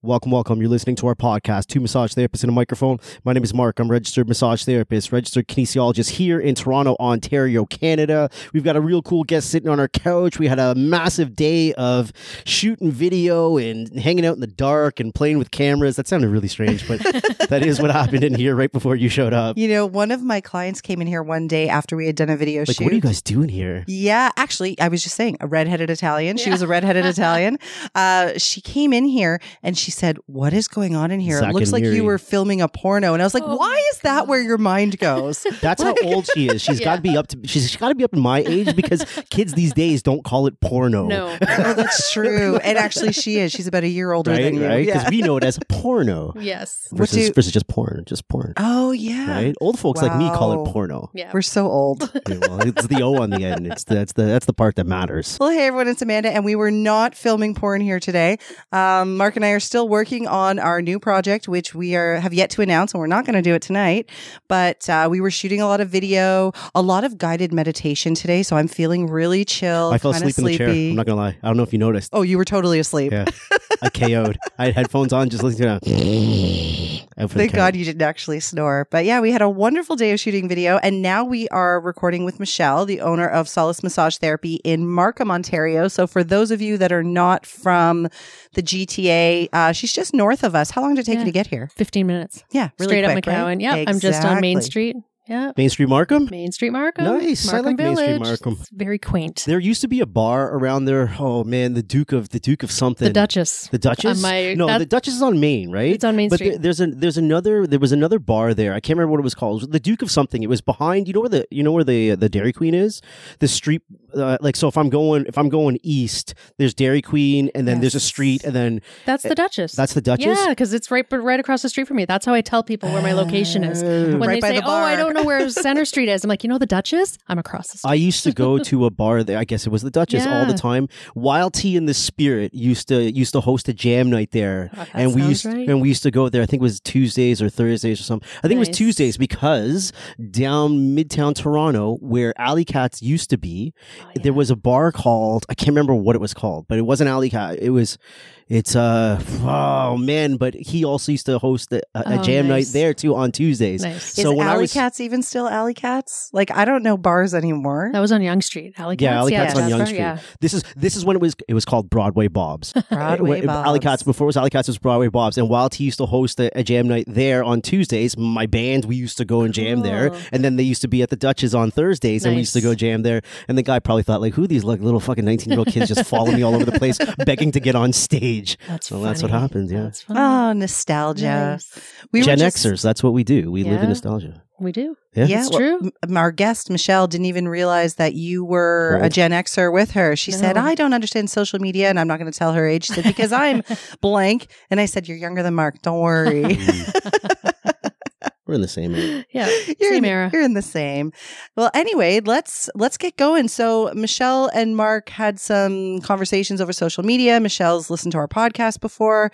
Welcome, welcome. You're listening to our podcast, Two Massage Therapists in a Microphone. My name is Mark. I'm a registered massage therapist, registered kinesiologist here in Toronto, Ontario, Canada. We've got a real cool guest sitting on our couch. We had a massive day of shooting video and hanging out in the dark and playing with cameras. That sounded really strange, but that is what happened in here right before you showed up. You know, one of my clients came in here one day after we had done a video Like, shoot. what are you guys doing here? Yeah, actually, I was just saying a redheaded Italian. She was a redheaded Italian. Uh, she came in here and she said, "What is going on in here? Zack it looks like Miri. you were filming a porno." And I was like, Oh "Why is that where your mind goes?" That's how old she is. She's got to be up to. She's got to be up in my age because kids these days don't call it porno. No. oh, that's true. And actually, she is. She's about a year older right, than you. right, because Yeah. we know it as porno yes. What versus do- versus just porn, just porn. Oh yeah. Right? Old folks like me call it porno. Yeah. We're so old. Yeah, well, it's the O on the end. It's the, that's the that's the part that matters. Well, hey everyone, it's Amanda, and we were not filming porn here today. Um, Mark and I are still working on our new project, which we are have yet to announce, and we're not going to do it tonight. But uh, we were shooting a lot of video, a lot of guided meditation today, so I'm feeling really chill. I fell asleep in the chair. sleepy. I'm not gonna lie. I don't know if you noticed. oh, you were totally asleep. Yeah, I KO'd. I had headphones on, just listening to. The Thank. God you didn't actually snore. But yeah, we had a wonderful day of shooting video. And now we are recording with Michelle, the owner of Solace Massage Therapy in Markham, Ontario. So for those of you that are not from the GTA, uh, she's just north of us. How long did it take you to get here? 15 minutes. Yeah, really Straight quick, up McCowan. right? Yeah. I'm just on Main Street. Yeah. Main Street Markham. Main Street Markham. Nice. I Markham like Main Street Village. Markham. It's very quaint. There used to be a bar around there. Oh man, the Duke of the Duke of something. The Duchess. The Duchess? My- no, the Duchess is on Main, right? It's on Main but Street. there- there's a there's another there was another bar there. I can't remember what it was called. It was the Duke of something. It was behind. You know where the you know where the uh, the Dairy Queen is. The street, uh, like so. If I'm going if I'm going east, there's Dairy Queen, and then there's a street, and then That's the eh, Duchess. that's the Duchess. Yeah, because it's right, but right across the street from me. That's how I tell people where my location is. Oh. When Right they say, "Oh, I bar." Don't know where Center Street is," I'm like, "You know the Duchess? I'm across the street." I used to go to a bar there. I guess it was the Duchess all the time. Wild T and the Spirit used to used to host a jam night there, Oh, that and we used right. and we used to go there. I think it was Tuesdays or Thursdays or something. I think it was Tuesdays because down Midtown Toronto, where Alley Cats used to be, Oh, there was a bar called I can't remember what it was called, but it wasn't Alley Cat. It was. It's uh oh man, but he also used to host a, a, a Oh, jam nice. night there too on Tuesdays. Nice. Is So when I Alley was Cats even still Alley Cats? Like, I don't know bars anymore. That was on Yonge Street. Alley Cats. Yeah, Alley Cats on Yonge Street. Yeah. This is this is when it was it was called Broadway Bob's. Broadway When- Alley Bob's. Cats before it was Alley Cats it was Broadway Bob's. And Wild T used to host a, a jam night there on Tuesdays, my band we used to go and jam there. And then they used to be at the Duchess on Thursdays, and we used to go jam there. And the guy probably thought like, who are these like little fucking nineteen year old kids just following me all over the place, begging to get on stage. That's Well, that's what happens. Yeah, That's funny. Oh, nostalgia. Nice. We Gen were just- Xers. That's what we do. We live in nostalgia. We do. Yeah. Yeah, It's well, true. m- Our guest Michelle didn't even realize that you were a Gen Xer with her. She said, "I don't understand social media," and I'm not going to tell her age. She said, "Because I'm blank," and I said, "You're younger than Mark. Don't worry." We're in the same. area. Yeah. you're Same in, era. You're in the same. Well, anyway, let's let's get going. So Michelle and Mark had some conversations over social media. Michelle's listened to our podcast before,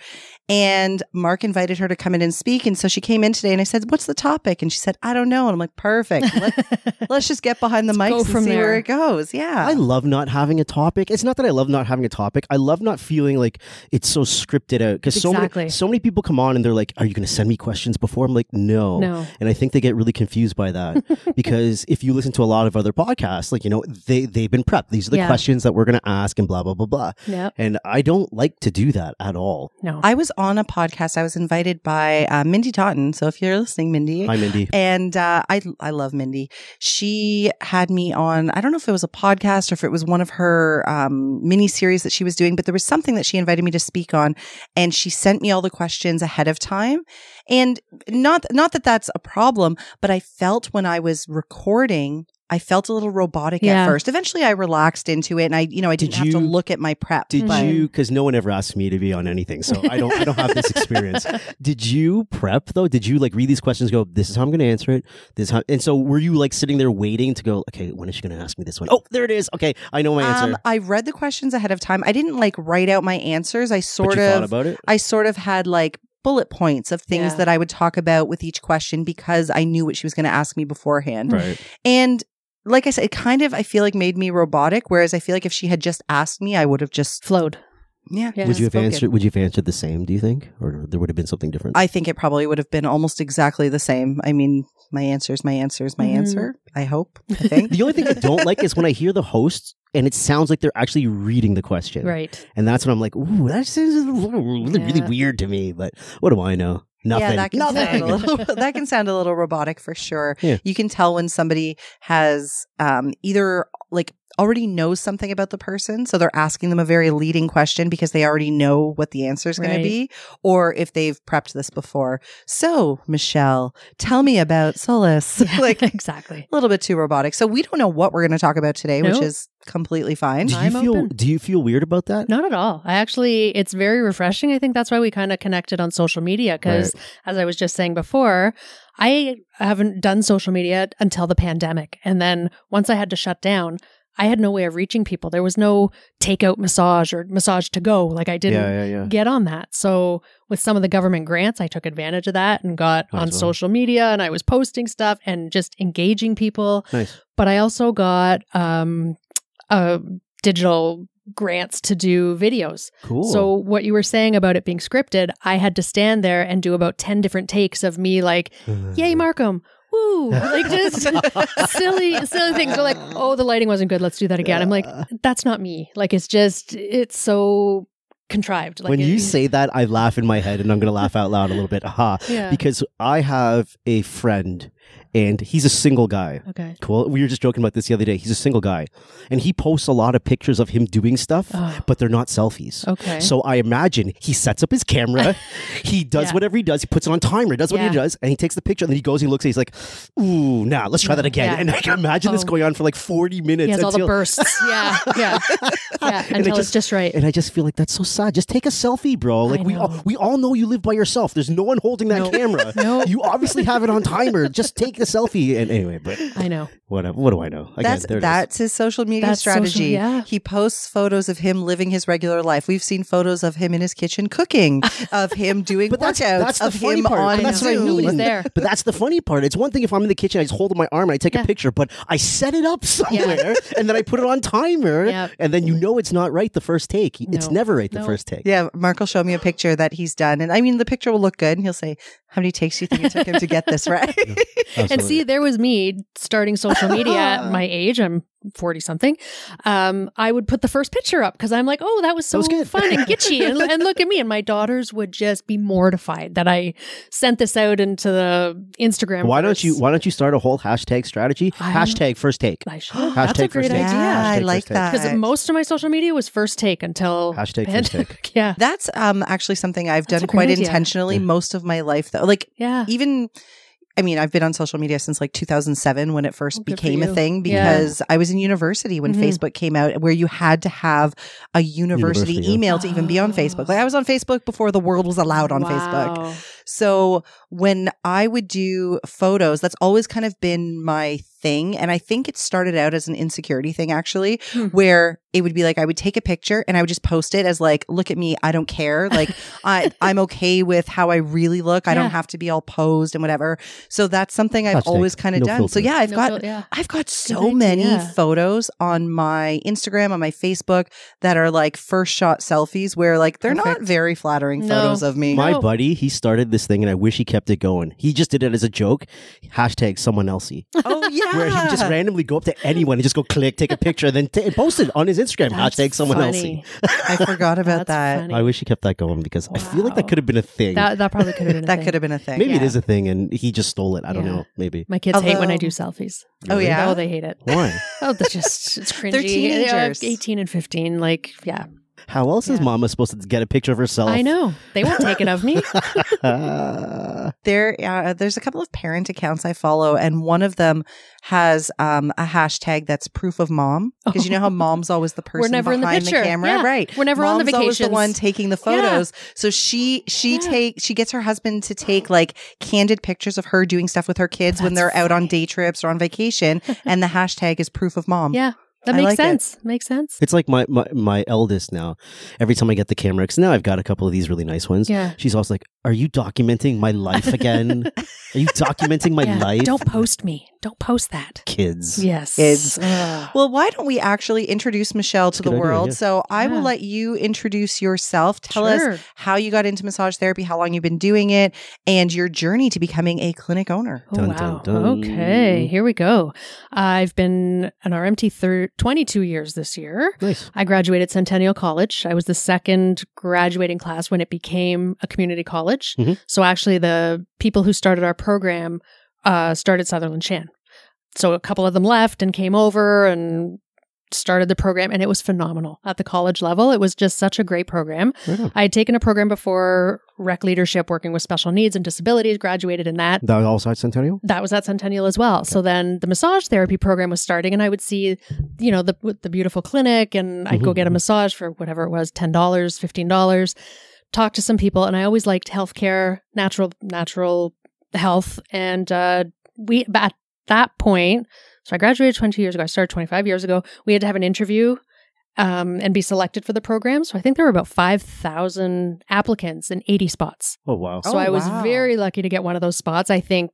and Mark invited her to come in and speak. And so she came in today, and I said, "What's the topic?" And she said, "I don't know." And I'm like, "Perfect. Let, let's just get behind the Let's mics go and from see where there. it goes." Yeah. I love not having a topic. It's not that I love not having a topic. I love not feeling like it's so scripted out because so many so many people come on and they're like, "Are you going to send me questions before?" I'm like, "No." No. And I think they get really confused by that because if you listen to a lot of other podcasts, like you know, they they've been prepped. These are the Yeah. questions that we're going to ask and blah blah blah blah. Yep. And I don't like to do that at all. No. I was on a podcast. I was invited by uh, Mindy Totten. So if you're listening, Mindy, Hi, Mindy. And uh, I I love Mindy. She had me on. I don't know if it was a podcast or if it was one of her um, mini series that she was doing, but there was something that she invited me to speak on, and she sent me all the questions ahead of time. And not not that that that's a problem, but I felt when I was recording. I felt a little robotic at first. Eventually, I relaxed into it, and I, you know, I Did didn't have to look at my prep. Did but- you? Because no one ever asked me to be on anything, so I don't. I don't have this experience. Did you prep though? Did you like read these questions? Go. This is how I'm going to answer it. This is how. And so were you like sitting there waiting to go? Okay, when is she going to ask me this one? Oh, there it is. Okay, I know my answer. Um, I read the questions ahead of time. I didn't like write out my answers. I but sort you of thought about it. I sort of had like bullet points of things Yeah. that I would talk about with each question because I knew what she was going to ask me beforehand. Right. And like I said, it kind of I feel like made me robotic. Whereas I feel like if she had just asked me, I would have just Flowed. Yeah. Yeah. would you have spoken. answered? Would you have answered the same? Do you think, or there would have been something different? I think it probably would have been almost exactly the same. I mean, my answer is my answer is my Mhm. answer. I hope. I think. the only thing I don't like is when I hear the hosts and it sounds like they're actually reading the question, Right. and that's when I'm like, "Ooh, that sounds really, really weird to me." But what do I know? Nothing. Yeah, that can Nothing. sound a little. that can sound a little robotic for sure. Yeah. You can tell when somebody has um, either like already knows something about the person, so they're asking them a very leading question because they already know what the answer is going Right. to be, or if they've prepped this before. So, Michelle, tell me about Solace. like exactly. a little bit too robotic. So we don't know what we're going to talk about today, which is completely fine. do you I'm feel? open. Do you feel weird about that? Not at all. I actually, it's very refreshing. I think that's why we kind of connected on social media because, as I was just saying before, I haven't done social media until the pandemic. And then once I had to shut down, I had no way of reaching people. There was no takeout massage or massage to go. Like I didn't yeah, yeah, yeah. get on that. So with some of the government grants, I took advantage of that and got Might on well. social media and I was posting stuff and just engaging people. Nice. But I also got um uh digital grants to do videos. Cool. So what you were saying about it being scripted, I had to stand there and do about 10 different takes of me like, "Yay, Markham." Woo! Like just silly silly things. They're like, "Oh, the lighting wasn't good. Let's do that again." I'm like, "That's not me." Like it's just it's so contrived. Like when it- you say that, I laugh in my head, and I'm going to laugh out loud a little bit. Aha! Yeah. Because I have a friend, and he's a single guy. Okay. Cool. We were just joking about this the other day. He's a single guy, and he posts a lot of pictures of him doing stuff, Oh. but they're not selfies. Okay. So I imagine he sets up his camera, he does Yeah. whatever he does, he puts it on timer, does what Yeah. he does, and he takes the picture, and then he goes, he looks, and he's like, "Ooh, nah, let's try that again." Yeah. And I can imagine this Oh. going on for like forty minutes. he has all the bursts. Yeah. Yeah. Yeah. Until just- it's just right. And I just feel like that's so sad. Just take a selfie, bro. Like we all, know. we all know you live by yourself. There's no one holding that No. camera. No. You obviously have it on timer. Just take the selfie. And anyway, but I know. whatever. What do I know? Again, That's there it is. that's his social media That's social- strategy. yeah. He posts photos of him living his regular life. We've seen photos of him in his kitchen cooking, of him doing But that's, workouts, that's the of funny him part. on But that's what I mean. There. But that's the funny part. It's one thing if I'm in the kitchen, I just hold my arm and I take Yeah. a picture, but I set it up somewhere and then I put it on timer, Yep. and then you know it's not right the first take. It's never right the No. first take. Yeah, Mark will show me a picture that he's done, and I mean the picture will look good, and he'll say, "How many takes do you think it took him to get this right?" And see, there was me starting social media at my age. I'm 40 something. Um, I would put the first picture up because I'm like, oh, that was so was fun and kitschy. and, and look at me. And my daughters would just be mortified that I sent this out into the Instagram. why don't you Why don't you start a whole hashtag strategy? I- Hashtag first take. I should. That's a Hashtag great first take. idea. Yeah, I like that. Because most of my social media was first take until Hashtag pandemic. first take. yeah. That's um actually something I've That's done quite idea. intentionally most of my life, though. Like Yeah. even I mean, I've been on social media since like 2007 when it first Oh, good became a you. thing Yeah. because I was in university when Mhm. Facebook came out where you had to have a university, University, yeah. email to even be on. Facebook. Like I was on Facebook before the world was allowed on Facebook. So when I would do photos, that's always kind of been my thing. And I think it started out as an insecurity thing, actually, Hmm. where it would be like I would take a picture and I would just post it as like, look at me, I don't care. Like I, I'm okay with how I really look. I Yeah. don't have to be all posed and whatever. So that's something I've Hashtag always kind of no done. So yeah, I've No got fil- yeah. I've got so idea. many photos on my Instagram, on my Facebook that are like first shot selfies where like they're not very flattering No. photos of me. My No. buddy, he started this thing, and I wish he kept it going. He just did it as a joke. Hashtag someone elsey, oh yeah. where he would just randomly go up to anyone and just go click, take a picture, and then t- and post it on his Instagram. That's Hashtag someone funny. I forgot about That's that. funny. I wish he kept that going because I feel like that could have been a thing. That, that probably could have been a That thing. could have been a thing. maybe it yeah. is a thing, and he just stole it. I don't Yeah. know. Maybe. My kids hate when I Although- do selfies. Oh, Really? yeah? Oh, they hate it. Why? Oh, they're just it's cringy. They're Yeah, teenagers. 18 and 15. Like, yeah. How else is Mama supposed to get a picture of herself? I know. They won't take it of me. There, uh, there's a couple of parent accounts I follow, and one of them has um, a hashtag that's proof of mom because you know how mom's always the person We're never in the behind picture. camera, Yeah. right? We're never on the Mom's always the one taking the photos. So she she Yeah. take she gets her husband to take like candid pictures of her doing stuff with her kids when they're out on day trips or on vacation, and the hashtag is proof of mom. Yeah. That I makes like it. sense. Makes sense. it's like my, my my eldest now. Every time I get the camera, because now I've got a couple of these really nice ones. Yeah. She's always like, "Are you documenting my life again? Are you documenting my Yeah. life?" Don't post me. Don't post that. Kids. Yes. Kids. Ugh. Well, why don't we actually introduce Michelle to That's the good idea, world? yeah. So I will Yeah. let you introduce yourself. Tell us how you got into massage therapy, how long you've been doing it, and your journey to becoming a clinic owner. Oh, Dun, wow. dun, dun. Okay, here we go. I've been an RMT thir- 22 years this year. Nice. I graduated Centennial College. I was the second graduating class when it became a community college. Mhm. So actually, the people who started our program uh, started Sutherland Chan. So a couple of them left and came over and started the program, and it was phenomenal at the college level. It was just such a great program. On. I had taken a program before rec leadership, working with special needs and disabilities, graduated in that That was also at Centennial? that was at Centennial as well. So then the massage therapy program was starting, and I would see, you know, the the beautiful clinic, and I'd go Mhm. get a massage for whatever it was, ten dollars, fifteen dollars. Talk to some people, and I always liked healthcare, natural natural health, and uh, we at that point. So I graduated twenty years ago. I started twenty five years ago. We had to have an interview. Um, and be selected for the program. So I think there were about 5,000 applicants and 80 spots. Oh, wow. So Oh, I was wow. very lucky to get one of those spots. I think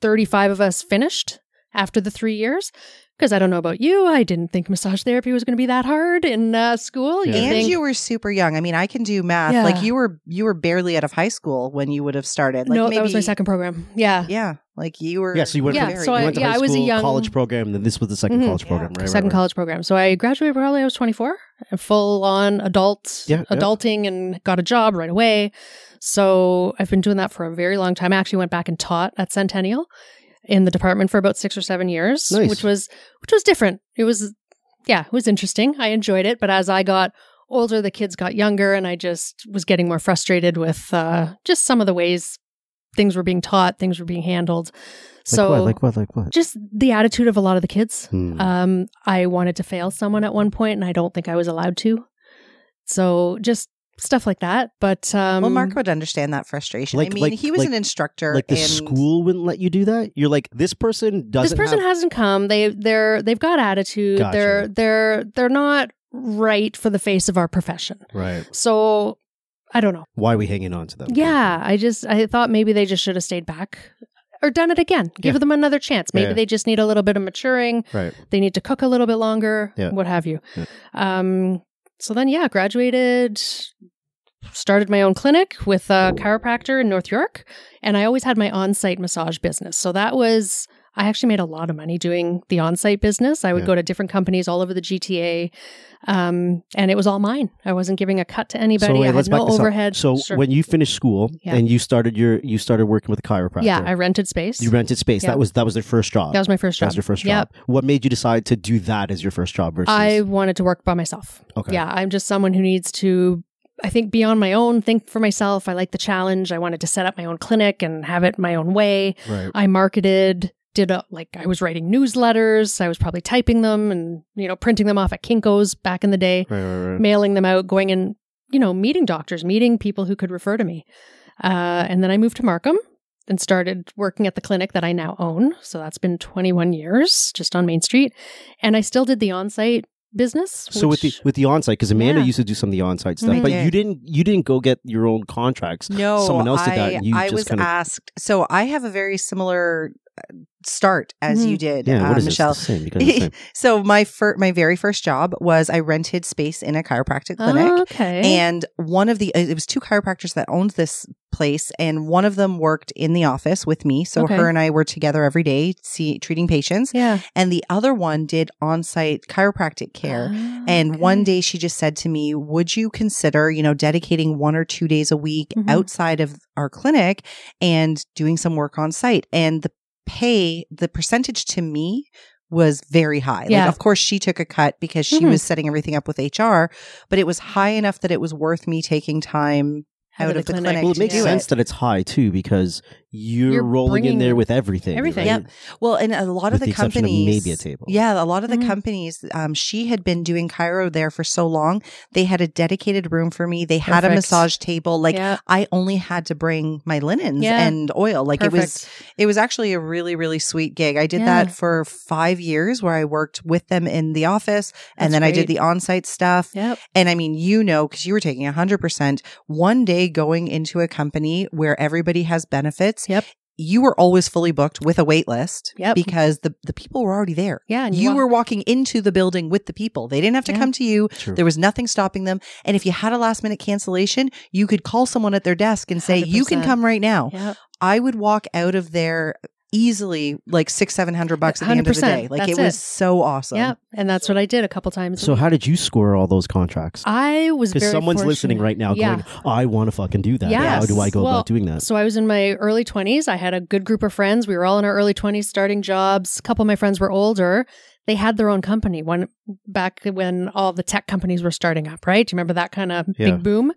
35 of us finished after the three years. Because I don't know about you, I didn't think massage therapy was going to be that hard in uh, school. Yeah. You and think, you were super young. I mean, I can do math. Yeah. Like you were, you were barely out of high school when you would have started. Like no, maybe, that was my second program. Yeah. Yeah, like you were. Yeah, so you went, Yeah, from, so you I- went to yeah, high I was a young- college program, then this was the 2nd Mhm. college Yeah. program, right? right, second right. college program. So I graduated probably I was 24, full on adult, Yeah, yeah. adulting, and got a job right away. So I've been doing that for a very long time. I actually went back and taught at Centennial in the department for about six or seven years, Nice. which was which was different. It was yeah, it was interesting. I enjoyed it, but as I got older, the kids got younger, and I just was getting more frustrated with uh, just some of the ways things were being taught, things were being handled. Like so what? Like what? Like what? just the attitude of a lot of the kids. Hmm. Um, I wanted to fail someone at one point, and I don't think I was allowed to. So just stuff like that. But um, Well, Mark would understand that frustration. Like- I mean, like- he was like- an instructor. like the and school wouldn't let you do that. You're like this person doesn't. this person have, hasn't come. They they're they've got attitude. Gotcha. They're they're they're not right for the face of our profession. right. So I don't know. Why are we hanging on to them? Yeah, I just I thought maybe they just should have stayed back. Or done it again. Give Yeah. them another chance. Maybe Yeah. they just need a little bit of maturing. Right. they need to cook a little bit longer, Yeah. what have you. Yeah. Um, so then, yeah, graduated, started my own clinic with a chiropractor in North York, and I always had my on-site massage business. So that was. I actually made a lot of money doing the on-site business. I would Yeah. go to different companies all over the GTA, um, and it was all mine. I wasn't giving a cut to anybody. So wait, I had no this up. overhead. So Sure. when you finished school Yeah. and you started your you started working with a chiropractor. yeah, I rented space. you rented space. Yeah. That was that was their first job. that was my first That job. was your first Yep. job. What made you decide to do that as your first job versus? I wanted to work by myself. okay. Yeah, I'm just someone who needs to, I think, be on my own, think for myself. I like the challenge. I wanted to set up my own clinic and have it my own way. Right. I marketed, did a, like, I was writing newsletters. I was probably typing them and, you know, printing them off at Kinko's back in the day, Right. Right. Right. mailing them out, going and, you know, meeting doctors, meeting people who could refer to me. Uh, and then I moved to Markham and started working at the clinic that I now own. So that's been 21 years just on Main Street. And I still did the on site business. So with the which- with the onsite, because Amanda Yeah. used to do some of the onsite stuff, Mhm. but you did. didn't you didn't go get your own contracts. No, Someone else did I, that, and you I just was kinda- asked. So I have a very similar start as you did, Yeah, uh, Michelle. this? The same, because the same. So my fir- my very first job was I rented space in a chiropractic clinic. Oh, okay. And one of the, it was two chiropractors that owned this place, and one of them worked in the office with me. So Okay. her and I were together every day, see, treating patients. yeah. And the other one did on site chiropractic care. And one day she just said to me, Would you consider, you know, dedicating one or two days a week Mhm. outside of our clinic and doing some work on site? And the pay, the percentage to me was very high. Yeah. Like, of course, she took a cut because she Mhm. was setting everything up with HR, but it was high enough that it was worth me taking time out of the clinic Well, it makes do sense it. that it's high too because you're, You're rolling in there with everything. everything. right? Yep. Well, and a lot With of the, the exception of companies, maybe a table. yeah, a lot of the Mhm. companies. Um, she had been doing chiro there for so long. They had a dedicated room for me. They had a massage table. Like yeah. I only had to bring my linens Yeah. and oil. Like it was, it was actually a really, really sweet gig. I did Yeah. that for five years, where I worked with them in the office, and That's then I did the on-site stuff. Yep. And I mean, you know, because you were taking 100%, one day going into a company where everybody has benefits, Yep. you were always fully booked with a wait list Yep. because the, the people were already there. Yeah, and You walk- were walking into the building with the people. They didn't have to Yeah. come to you. True. There was nothing stopping them. And if you had a last minute cancellation, you could call someone at their desk and say, you can come right now. Yeah. I would walk out of there easily like six, seven hundred bucks at the end of the day. Like That's it was it. so awesome. Yeah. And that's what I did a couple times. So how did you score all those contracts? I was Because someone's fortunate. listening right now Yeah. going, I want to fucking do that. How do I go Well, about doing that? So I was in my early 20s. I had a good group of friends. We were all in our early 20s starting jobs. A couple of my friends were older. They had their own company one back when all the tech companies were starting up, right? Do you remember that kind of Yeah. big boom?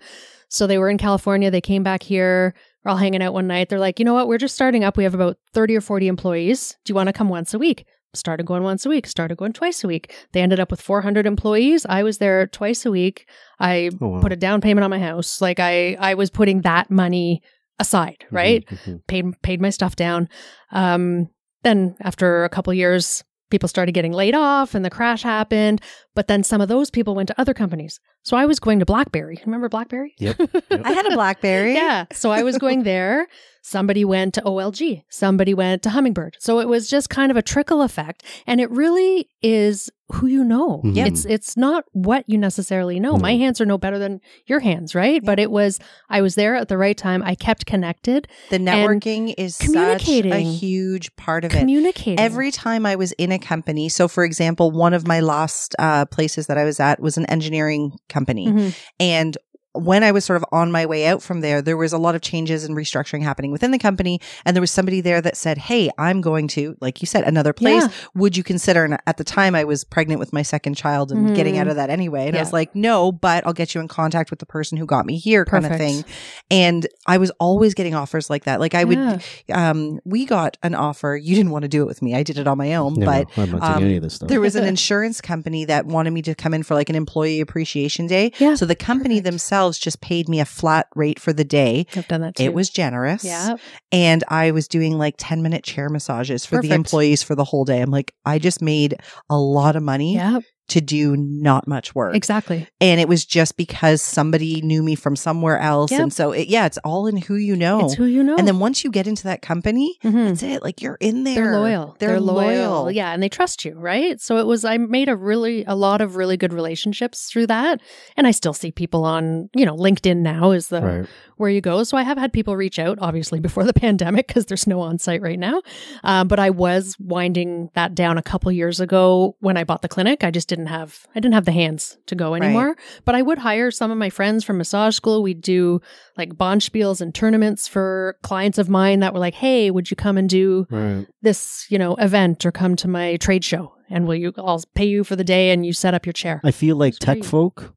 So they were in California. They came back here. We're all hanging out one night. They're like, you know what? We're just starting up. We have about 30 or 40 employees. Do you want to come once a week? Started going once a week, started going twice a week. They ended up with 400 employees. I was there twice a week. I Oh, wow. put a down payment on my house. Like I, I was putting that money aside, right? Mhm, mhm. Paid, paid my stuff down. Um, then after a couple years, people started getting laid off and the crash happened. But then some of those people went to other companies. So I was going to BlackBerry. Remember BlackBerry? Yep. I had a Blackberry. Yeah. So I was going there. Somebody went to OLG. Somebody went to Hummingbird. So it was just kind of a trickle effect. And it really is who you know. Mhm. It's it's not what you necessarily know. My hands are no better than your hands, right? But it was I was there at the right time. I kept connected, The networking is such a huge part of it. communicating. Every time I was in a company, so for example, one of my last uh, places that I was at was an engineering company. Mhm. And when I was sort of on my way out from there, there was a lot of changes and restructuring happening within the company. And there was somebody there that said, Hey, I'm going to, like you said, another place. Yeah. Would you consider? And at the time, I was pregnant with my second child and Mhm. getting out of that anyway. And I was like, No, but I'll get you in contact with the person who got me here, kind of thing. And I was always getting offers like that. Like I would, um, we got an offer. You didn't want to do it with me. I did it on my own, No, but I'm not doing um, any of this stuff. there was an insurance company that wanted me to come in for like an employee appreciation day. Yeah. So the company Perfect. themselves just paid me a flat rate for the day. I've done that too. It was generous. yeah. And I was doing like 10 minute chair massages for the employees for the whole day. I'm like, I just made a lot of money Yeah. To do not much work. Exactly. And it was just because somebody knew me from somewhere else. Yep. And so, it, yeah, it's all in who you know. It's who you know. and then once you get into that company, Mhm. that's it. Like you're in there. They're loyal. They're, loyal. Yeah. And they trust you, right? So it was, I made a really, a lot of really good relationships through that. And I still see people on, you know, LinkedIn now is the, right. where you go. So I have had people reach out, obviously before the pandemic, because there's no on site right now. Um, but I was winding that down a couple years ago when I bought the clinic. I just didn't have, I didn't have the hands to go anymore. But I would hire some of my friends from massage school. We'd do like bonspiels and tournaments for clients of mine that were like, Hey, would you come and do Right. this, you know, event or come to my trade show? And will you, I'll pay you for the day and you set up your chair. I feel like It's tech great. folk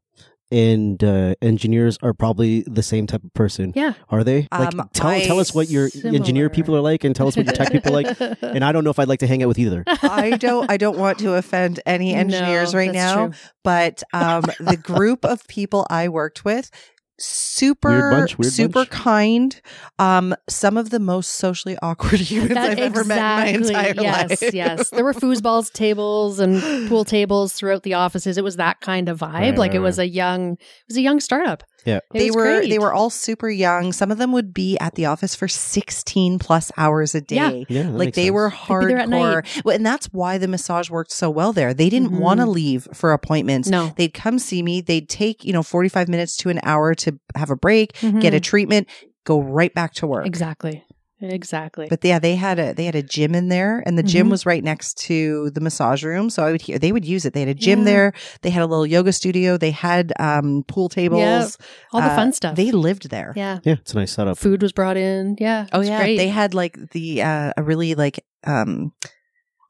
and uh, engineers are probably the same type of person. Yeah. Are they? Like, Um, tell, I- tell us what your engineer people are like and tell us what your tech people are like. And I don't know if I'd like to hang out with either. I don't I don't want to offend any engineers No, right now, true. but um the group of people I worked with super Weird bunch, weird super bunch. kind um some of the most socially awkward humans That- I've ever met in my entire yes, life yes. There were foosballs tables and pool tables throughout the offices. It was that kind of vibe. Right, like right, it was a young, it was a young startup. Yeah. It they were great. they were all super young some of them would be at the office for 16 plus hours a day Yeah. that like makes they sense. were be at hardcore well, and that's why the massage worked so well there they didn't Mhm. want to leave for appointments no They'd come see me. They'd take, you know, 45 minutes to an hour to have a break, get a Mhm. treatment, go right back to work. exactly, exactly. But yeah, they had a they had a gym in there and the gym Mhm. was right next to the massage room. So I would hear they would use it. They had a gym Yeah. there. They had a little yoga studio. They had um pool tables. all the Uh, fun stuff. They lived there. yeah, Yeah, it's a nice setup. food was brought in. Yeah. Oh yeah. great. They had like the uh a really like um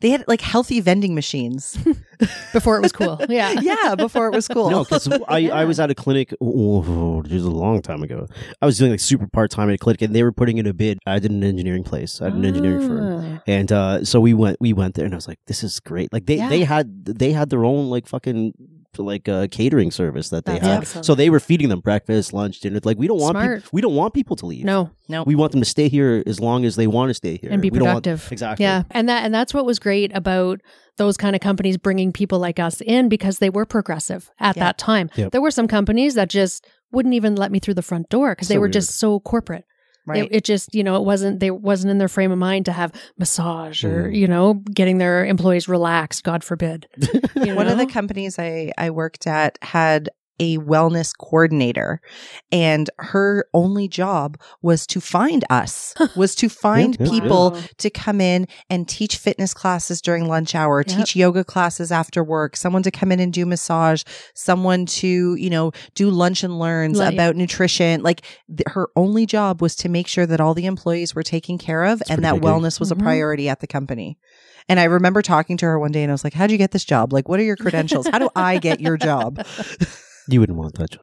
they had like healthy vending machines. before it was cool. Yeah, yeah, before it was cool. No, because I, Yeah. I was at a clinic, oh, this is a long time ago. I was doing like super part time at a clinic, and they were putting in a bid. I did an engineering place, I had an engineering firm, Ah. and uh, so we went we went there, and I was like, this is great. Like they Yeah. they had they had their own like fucking like a catering service that they That's had. awesome. So they were feeding them breakfast, lunch, dinner. Like we don't want Smart. peop- we don't want people to leave. No, no. we want them to stay here as long as they want to stay here and be We don't want- productive. exactly. Yeah, and that and that's what was great about those kind of companies bringing people like us in because they were progressive at Yeah. that time. Yep. There were some companies that just wouldn't even let me through the front door because they So were weird. just so corporate. Right. It, it just, you know, it wasn't, they wasn't in their frame of mind to have massage or, Mm. you know, getting their employees relaxed, God forbid. You One of the companies I, I worked at had a wellness coordinator and her only job was to find us was to find yeah, people Wow. to come in and teach fitness classes during lunch hour Yep. teach yoga classes after work someone to come in and do massage someone to you know do lunch and learns Like- about nutrition like th- her only job was to make sure that all the employees were taken care of That's and that wellness was Mhm. a priority at the company and I remember talking to her one day and I was like, How'd you get this job? Like, what are your credentials? How do I get your job? You wouldn't want that job.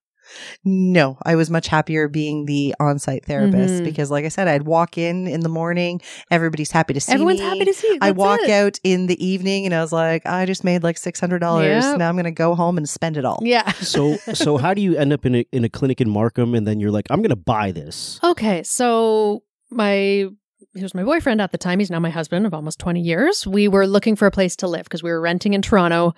No, I was much happier being the on site therapist Mhm. because, like I said, I'd walk in in the morning, everybody's happy to see Everyone's me. happy to see you. I walk it. out in the evening and I was like, I just made like $600. Yep. Now I'm going to go home and spend it all. Yeah. So so how do you end up in a in a clinic in Markham and then you're like, I'm gonna buy this? Okay, so my he was my boyfriend at the time. He's now my husband of almost 20 years. We were looking for a place to live because we were renting in Toronto.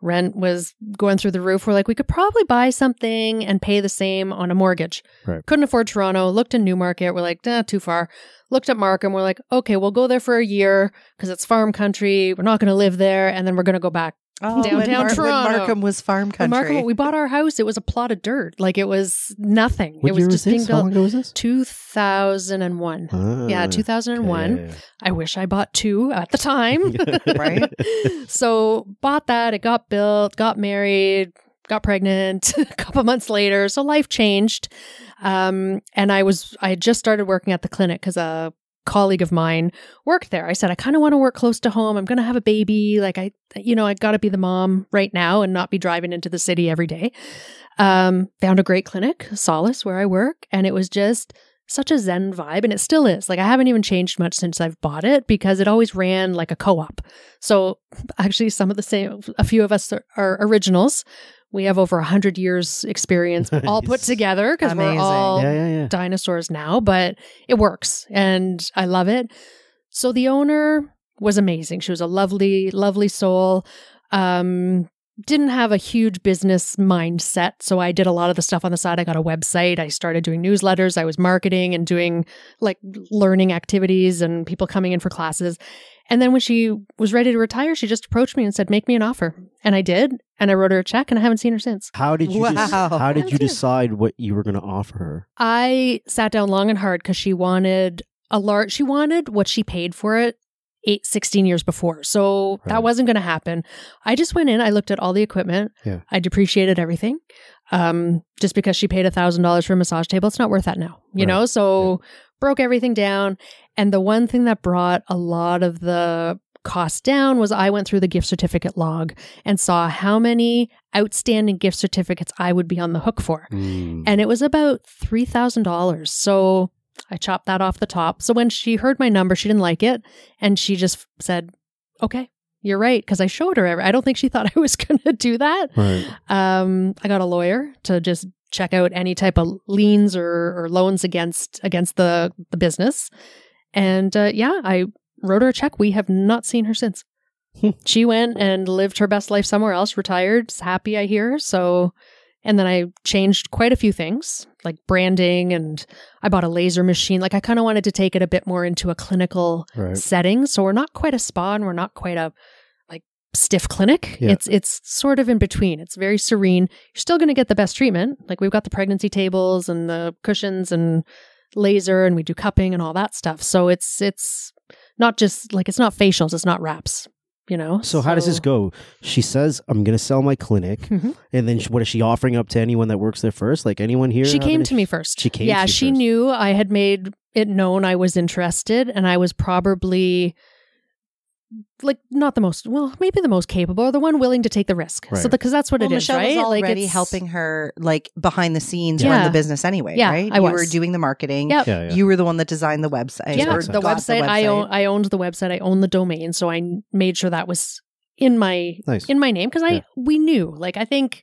Rent was going through the roof. We're like, we could probably buy something and pay the same on a mortgage. Right. Couldn't afford Toronto. Looked in Newmarket. We're like, nah, too far. Looked at Markham. We're like, okay, we'll go there for a year because it's farm country. We're not going to live there, and then we're going to go back Oh, Downtown when, Mar- when Toronto. Markham was farm When country. Markham, we bought our house, it was a plot of dirt. Like it was nothing. What it was year was just being this? How built. long ago was this? 2001. yeah, Ah, 2001. okay. I wish I bought two at the time. Right? so bought that. It got built, got married, got pregnant a couple months later. So life changed. Um, and I was, I had just started working at the clinic because a colleague of mine worked there. I said, I kind of want to work close to home. I'm going to have a baby. Like I, you know, I got to be the mom right now and not be driving into the city every day. Um, found a great clinic, Solace, where I work. And it was just, such a zen vibe and it still is like i haven't even changed much since i've bought it because it always ran like a co-op so actually some of the same a few of us are, are originals we have over 100 years experience all put together because we're all yeah, yeah, yeah. dinosaurs now but it works and i love it. So the owner was amazing. She was a lovely lovely soul. Um didn't have a huge business mindset. So I did a lot of the stuff on the side. I got a website. I started doing newsletters. I was marketing and doing like learning activities and people coming in for classes. And then when she was ready to retire, she just approached me and said, "Make me an offer." And I did, and I wrote her a check, and I haven't seen her since. How did you dec- Wow. how did you decide what you were going to offer her? I sat down long and hard because she wanted a large. She wanted what she paid for it. Eight, 16 years before. So Right. that wasn't going to happen. I just went in, I looked at all the equipment. Yeah. I depreciated everything. Um, just because she paid a thousand dollars for a massage table, it's not worth that now, you Right. know? So broke everything down. And the one thing that brought a lot of the cost down was I went through the gift certificate log and saw how many outstanding gift certificates I would be on the hook for. Mm. And it was about $3,000. So I chopped that off the top. So when she heard my number, she didn't like it. And she just said, okay, you're right. Cause I showed her. I don't think she thought I was going to do that. Right. Um, I got a lawyer to just check out any type of liens or, or loans against, against the, the business. And, uh, yeah, I wrote her a check. We have not seen her since. She went and lived her best life somewhere else, retired, happy, I hear. So, and then I changed quite a few things like branding and I bought a laser machine. Like I kind of wanted to take it a bit more into a clinical Right. setting. So we're not quite a spa and we're not quite a like stiff clinic. Yeah. It's it's sort of in between. It's very serene. You're still going to get the best treatment. Like we've got the pregnancy tables and the cushions and laser and we do cupping and all that stuff. So it's it's not just like it's not facials, it's not wraps, you know. So how does this go? She says, "I'm going to sell my clinic," Mhm. and then sh- what is she offering up to anyone that works there first? Like anyone here? She came to me first. She came Yeah, she first. knew I had made it known I was interested, and I was probably like not the most well, maybe the most capable, or the one willing to take the risk. So because that's what well, it is, Michelle right? was already it's- helping her like behind the scenes Yeah. run the business anyway, Yeah, right? I you was. were doing the marketing. Yep. Yeah, yeah. You were the one that designed the website. Yeah, or the got website, I own. I owned the website. I owned the domain, so I made sure that was in my Nice. in my name because I we knew. Like I think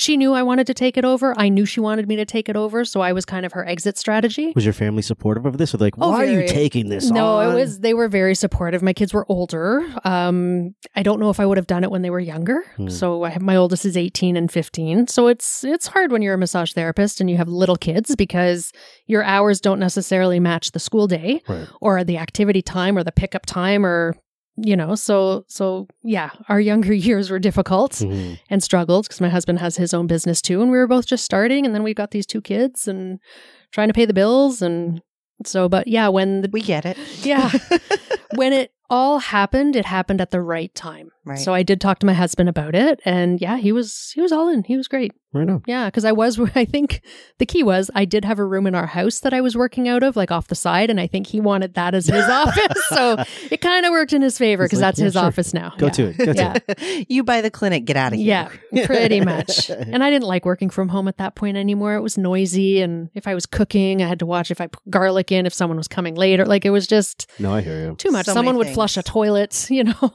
she knew I wanted to take it over. I knew she wanted me to take it over, so I was kind of her exit strategy. Was your family supportive of this? Or like, Oh, why are you taking this? No, on? it was they were very supportive. My kids were older. Um, I don't know if I would have done it when they were younger. Hmm. So I have, my oldest is 18 and 15. So it's it's hard when you're a massage therapist and you have little kids because your hours don't necessarily match the school day Right. or the activity time or the pickup time or you know so so yeah our younger years were difficult Mhm. and struggled because my husband has his own business too and we were both just starting and then we've got these two kids and trying to pay the bills and so but yeah when the We get it. yeah when it all happened it happened at the right time Right. so i did talk to my husband about it and yeah he was he was all in he was great Right on. yeah because i was i think the key was i did have a room in our house that i was working out of like off the side and i think he wanted that as his office so it kind of worked in his favor because like, that's "Yeah, his sure. office now Go yeah. to it. Go to Yeah. it. you buy the clinic, get out of here. Yeah, pretty much. And I didn't like working from home at that point anymore. It was noisy. And if I was cooking, I had to watch if I put garlic in, if someone was coming later. Like it was just No, I hear you. too much. So someone would flush a toilet, you know.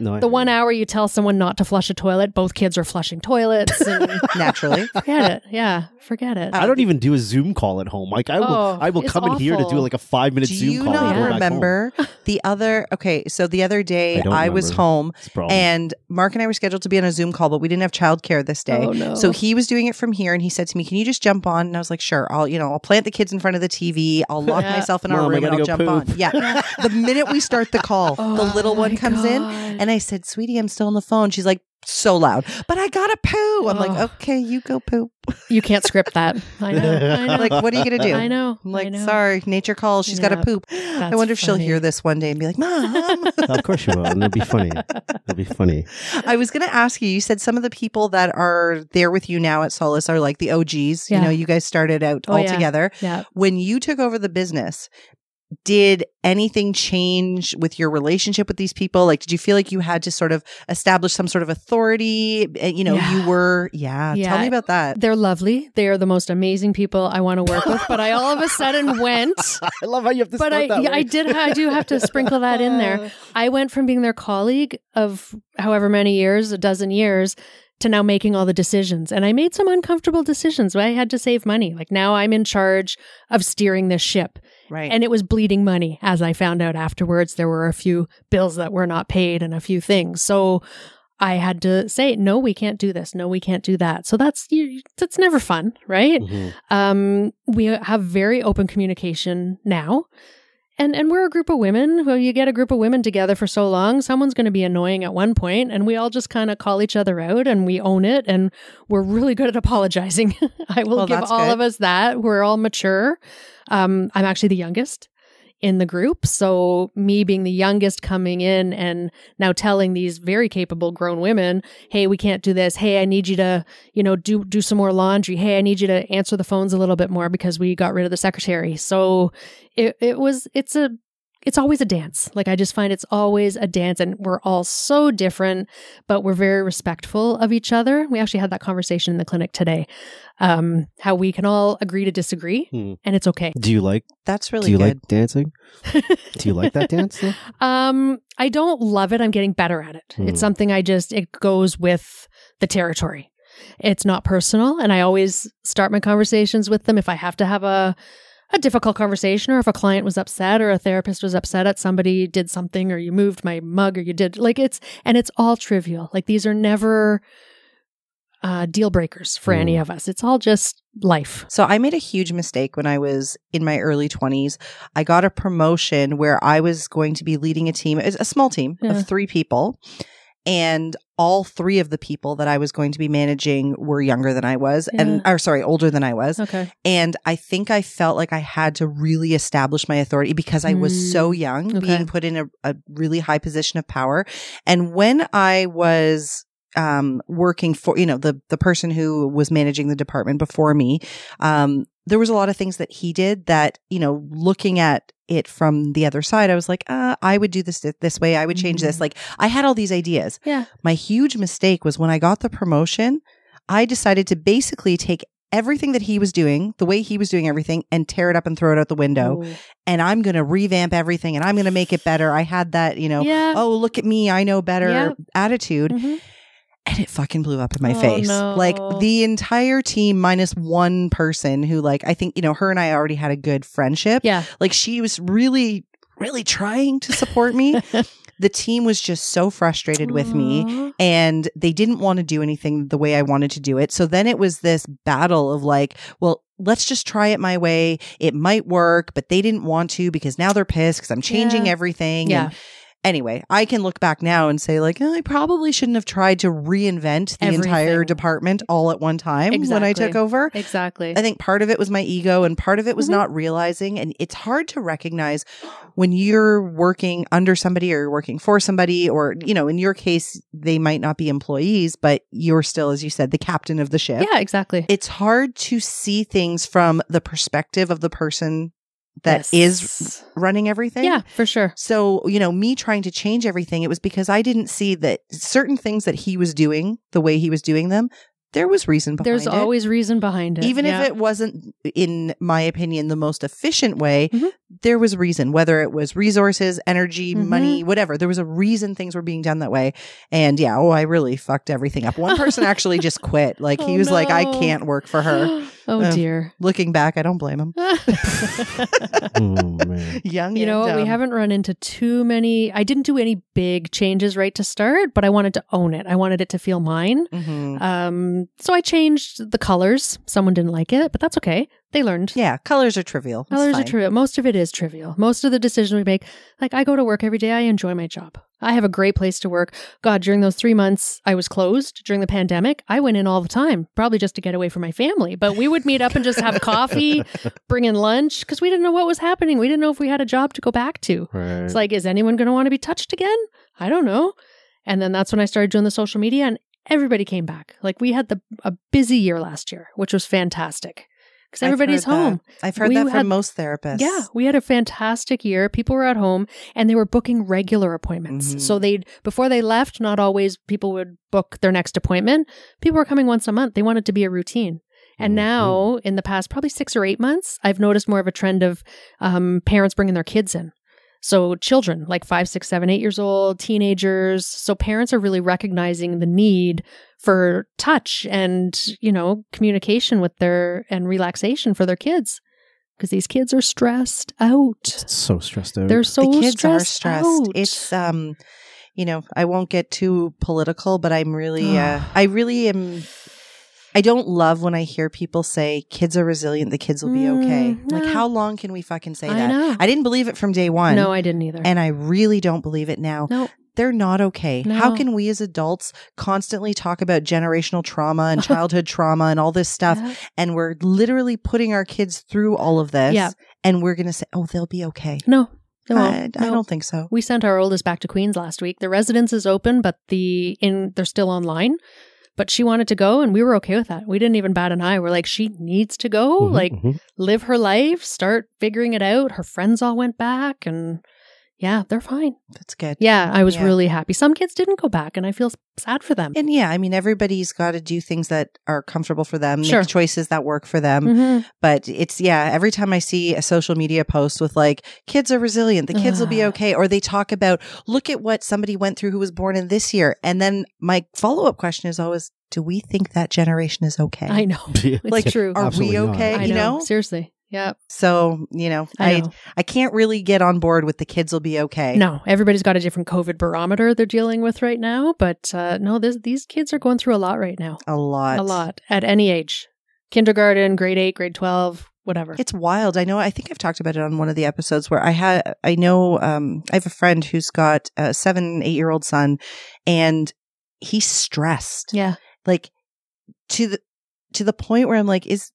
No, I the hear one you. Hour you tell someone not to flush a toilet, both kids are flushing toilets. And Naturally. forget it. Yeah, forget it. I don't even do a Zoom call at home. Like I will, Oh, I will it's come in here to do like a five minute Do Zoom you call. and not go back home. remember the other? Okay, so the other day I don't I, was remember. home It's a problem. and Mark and I were scheduled to be on a Zoom call, but we didn't have childcare this day. Oh, no. So he was doing it from here and he said to me, Can you just jump on? And I was like, Sure, I'll, you know, I'll plant the kids in front of the TV. I'll lock Yeah. myself in our Mom, I room and gotta I'll go jump poop. on. Yeah. the minute we start the call, the Oh, little one my comes in and I said, Sweetie, I'm still on the phone. She's like, so loud, but I gotta poo. I'm like, Oh. okay, you go poop. you can't script that. I know. I know. Like, what are you gonna do? I know. I'm like, know. sorry, nature calls. She's gotta Yeah. poop. I wonder if she'll hear this one day and be like, Mom. of course you will, and it'll be funny. It'll be funny. I was going to ask you, you said some of the people that are there with you now at Solace are like the OGs. You know, you guys started out Oh, all yeah. together. Yeah. When you took over the business, did anything change with your relationship with these people? Like, did you feel like you had to sort of establish some sort of authority? Uh, You know, Yeah. you were, yeah. yeah. Tell me about that. They're lovely. They are the most amazing people I want to work with. But I all of a sudden went. I love how you have to But I, yeah. I did. I do have to sprinkle that in there. I went from being their colleague of however many years, a dozen years, to now making all the decisions. And I made some uncomfortable decisions. where I had to save money. Like now I'm in charge of steering this ship. Right. And it was bleeding money, as I found out afterwards. There were a few bills that were not paid and a few things. So I had to say, no, we can't do this. No, we can't do that. So that's you- that's never fun, right? Mhm. Um, we have very open communication now. And and we're a group of women. Well, you get a group of women together for so long, someone's going to be annoying at one point, and we all just kind of call each other out and we own it. And we're really good at apologizing. I will Well, give all good. of us that. We're all mature. Um, I'm actually the youngest in the group, so me being the youngest coming in and now telling these very capable grown women, "Hey, we can't do this. Hey, I need you to, you know, do do some more laundry. Hey, I need you to answer the phones a little bit more because we got rid of the secretary." So it it was it's a it's always a dance. Like I just find it's always a dance and we're all so different, but we're very respectful of each other. We actually had that conversation in the clinic today. Um how we can all agree to disagree Hmm. and it's okay. Do you like? That's really do you good. like dancing? do you like that dance? though? Um, I don't love it. I'm getting better at it. Hmm. It's something I just, it goes with the territory. It's not personal. And I always start my conversations with them if I have to have a, a difficult conversation or if a client was upset or a therapist was upset at somebody did something or you moved my mug or you did like it's, and it's all trivial. Like these are never, uh, deal breakers for any Hmm. of us. It's all just life. So I made a huge mistake when I was in my early 20s. I got a promotion where I was going to be leading a team, a small team Yeah. of 3 people, and all 3 of the people that I was going to be managing were younger than I was and or sorry, older than I was. Okay. And I think I felt like I had to really establish my authority because I was Mm. so young, Okay. being put in a, a really high position of power. And when I was um, working for, you know, the the person who was managing the department before me, um, there was a lot of things that he did that, you know, looking at it from the other side, I was like, uh, I would do this this way. I would change this. Mhm. Like I had all these ideas. Yeah. My huge mistake was when I got the promotion, I decided to basically take everything that he was doing, the way he was doing everything, and tear it up and throw it out the window. Oh. And I'm going to revamp everything and I'm going to make it better. I had that, you know, Yeah. oh, look at me, I know better Yeah. attitude. Mhm. And it fucking blew up in my Oh, face. no. Like the entire team minus one person who like I think, you know, her and I already had a good friendship. Yeah. Like she was really really trying to support me. the team was just so frustrated with me and they didn't want to do anything the way I wanted to do it. So then it was this battle of like, well, let's just try it my way. It might work, but they didn't want to because now they're pissed because I'm changing Yeah. everything. Yeah. And anyway, I can look back now and say like, oh, I probably shouldn't have tried to reinvent the entire department all at one time when I took over. Exactly. I think part of it was my ego and part of it was Mhm. not realizing. And it's hard to recognize when you're working under somebody or you're working for somebody, or, you know, in your case, they might not be employees, but you're still, as you said, the captain of the ship. yeah, exactly. It's hard to see things from the perspective of the person that is Yes. running everything. Yeah, for sure. So, you know, me trying to change everything, it was because I didn't see that certain things that he was doing, the way he was doing them, there was reason behind it. There's it. always reason behind it. Even Yeah. if it wasn't, in my opinion, the most efficient way, Mhm. there was reason, whether it was resources, energy, Mhm. money, whatever. There was a reason things were being done that way. And yeah, oh, I really fucked everything up. One person actually just quit. Like he Oh, was like, I can't work for her. oh Uh, dear. Looking back, I don't blame him. oh man. Young, You know and what? We haven't run into too many. I didn't do any big changes right to start, but I wanted to own it. I wanted it to feel mine. Mhm. Um, so I changed the colors. Someone didn't like it, but that's okay. They learned. Yeah, colors are trivial. It's Colors are trivial. Most of it is trivial. Most of the decisions we make, like I go to work every day. I enjoy my job. I have a great place to work. God, during those three months I was closed during the pandemic, I went in all the time, probably just to get away from my family. But we would meet up and just have coffee, bring in lunch, because we didn't know what was happening. We didn't know if we had a job to go back to. Right. It's like, is anyone going to want to be touched again? I don't know. And then that's when I started doing the social media, and everybody came back. Like we had the a busy year last year, which was fantastic because everybody's heard that. home. I've heard We that from had- most therapists. Yeah, we had a fantastic year. People were at home and they were booking regular appointments. Mhm. So they'd before they left, not always people would book their next appointment. People were coming once a month. They wanted to be a routine. And Mhm. now, in the past probably six or eight months, I've noticed more of a trend of um, parents bringing their kids in. So children, like five, six, seven, eight years old, teenagers. So parents are really recognizing the need for touch and you know communication with their and relaxation for their kids because these kids are stressed out. so stressed out. They're so the kids stressed are stressed. out. It's um, you know, I won't get too political, but I'm really, uh, I really am. I don't love when I hear people say kids are resilient, the kids will be okay. Mm, Like, how long can we fucking say I that? know. I didn't believe it from day one. no, I didn't either. and I really don't believe it now. no, They're not okay. How can we as adults constantly talk about generational trauma and childhood trauma and all this stuff? Yeah. And we're literally putting our kids through all of this. Yeah. And we're going to say, oh, they'll be okay. no, I, won't. I No. don't think so. We sent our oldest back to Queen's last week. The residence is open, but the in they're still online. But she wanted to go, and we were okay with that. We didn't even bat an eye. We're like, she needs to go, Mhm, like mhm. live her life, start figuring it out. Her friends all went back, and yeah, they're fine. That's good. Yeah, I was Yeah. really happy. Some kids didn't go back, and I feel sad for them. And yeah, I mean, everybody's got to do things that are comfortable for them, Sure. make choices that work for them. Mhm. But it's, yeah, every time I see a social media post with like, kids are resilient, the kids will be okay, or they talk about, look at what somebody went through who was born in this year. And then my follow up question is always, do we think that generation is okay? I know. Yeah. It's Like, true. Are Absolutely we not. okay? I you know. know? Seriously. Yeah. So, you know, I I, know. I can't really get on board with the kids will be okay. No, everybody's got a different COVID barometer they're dealing with right now. But uh, no, this, these kids are going through a lot right now. A lot. A lot at any age kindergarten, grade eight, grade 12, whatever. It's wild. I know. I think I've talked about it on one of the episodes where I had. I know. Um, I have a friend who's got a seven, eight year old son, and he's stressed. yeah. Like to the to the point where I'm like, is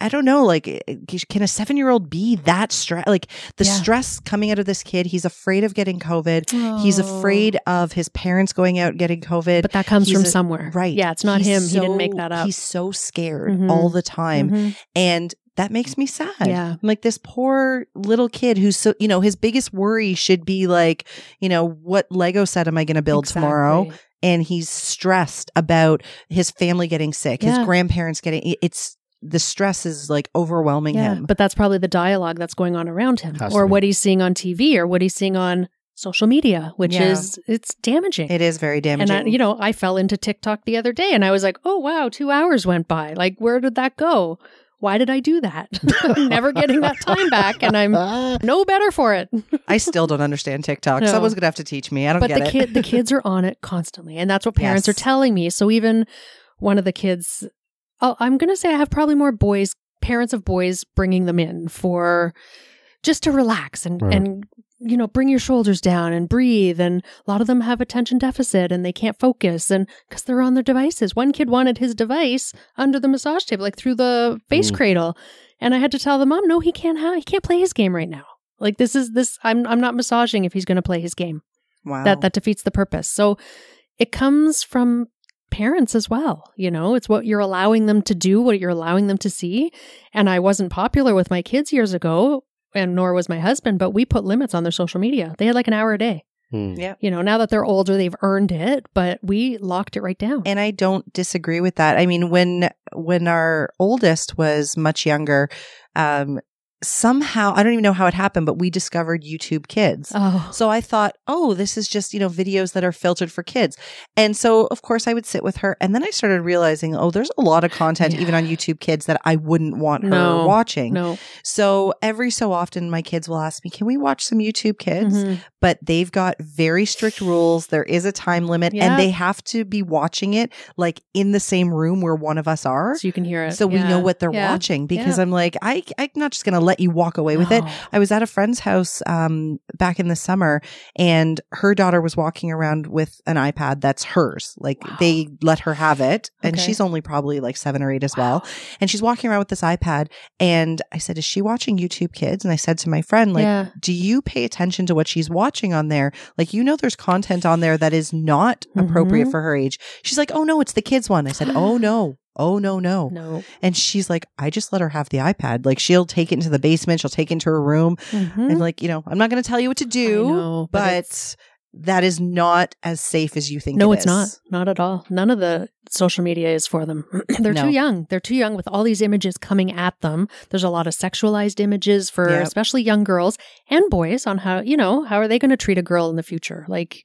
I don't know. Like, eh, can a seven year old be that stressed? Like the Yeah. stress coming out of this kid. He's afraid of getting COVID. He's Oh. afraid of his parents going out and getting COVID. But that comes He's from a- somewhere. right. Yeah, it's not He's him. he didn't make that up. He's so scared Mhm. all the time. Mhm. And that makes me sad. Yeah. I'm like this poor little kid who's so, you know, his biggest worry should be like, you know, what Lego set am I going to build tomorrow? And he's stressed about his family getting sick, his grandparents getting, it- it's, the stress is like overwhelming Yeah, him. but that's probably the dialogue that's going on around him, Has or what he's seeing on TV, or what he's seeing on social media, which Yeah. is it's damaging. It is very and damaging. I, you know, I fell into TikTok the other day and I was like, "Oh wow, 2 hours went by. Like where did that go? Why did I do that? I'm never getting that time back and I'm no better for it." I still don't understand TikTok. No. Someone's gonna have to teach me. I don't but get the it. kid the kids are on it constantly and that's what parents Yes. are telling me so even one of the kids oh, i'm going to say i have probably more boys parents of boys bringing them in for just to relax and Right. and you know bring your shoulders down and breathe and a lot of them have attention deficit and they can't focus and because they're on their devices one kid wanted his device under the massage table like through the face Mm. cradle and i had to tell the mom no he can't have he can't play his game right now like this is this i'm i'm not massaging if he's going to play his game wow. that that defeats the purpose. So it comes from parents as well, you know. It's what you're allowing them to do, what you're allowing them to see. And I wasn't popular with my kids years ago, and nor was my husband, but we put limits on their social media. They had like an hour a day. Hmm. yeah. You know, now that they're older, they've earned it, but we locked it right down. And I don't disagree with that. I mean, when when our oldest was much younger, um, somehow I don't even know how it happened, but we discovered YouTube Kids. oh, So I thought, oh, this is just, you know, videos that are filtered for kids. And so, of course, I would sit with her. And then I started realizing, oh, there's a lot of content, Yeah. even on YouTube Kids, that I wouldn't want her No. watching. no. So every so often, my kids will ask me, can we watch some YouTube Kids? Mhm. But they've got very strict rules. There is a time limit, Yeah. and they have to be watching it like in the same room where one of us are. So you can hear it. So we know what they're Yeah. watching because Yeah. I'm like, I, I'm not just going to let you walk away with it. I was at a friend's house um, back in the summer, and her daughter was walking around with an iPad that's hers. Like Wow. they let her have it, and Okay. she's only probably like seven or eight as well. And she's walking around with this iPad, and I said, "Is she watching YouTube Kids?" And I said to my friend, "Like, yeah. do you pay attention to what she's watching on there? Like, you know, there's content on there that is not appropriate Mhm. for her age." She's like, "Oh no, it's the kids one." I said, "Oh no." Oh no, no. No. And she's like, I just let her have the iPad. Like she'll take it into the basement, she'll take it into her room. Mhm. And like, you know, I'm not going to tell you what to do, know, but, it's- that is not as safe as you think. No, it it's not. Not at all. None of the social media is for them. They're No. too young. They're too young with all these images coming at them. There's a lot of sexualized images for Yep. especially young girls and boys on how, you know, how are they going to treat a girl in the future? Like,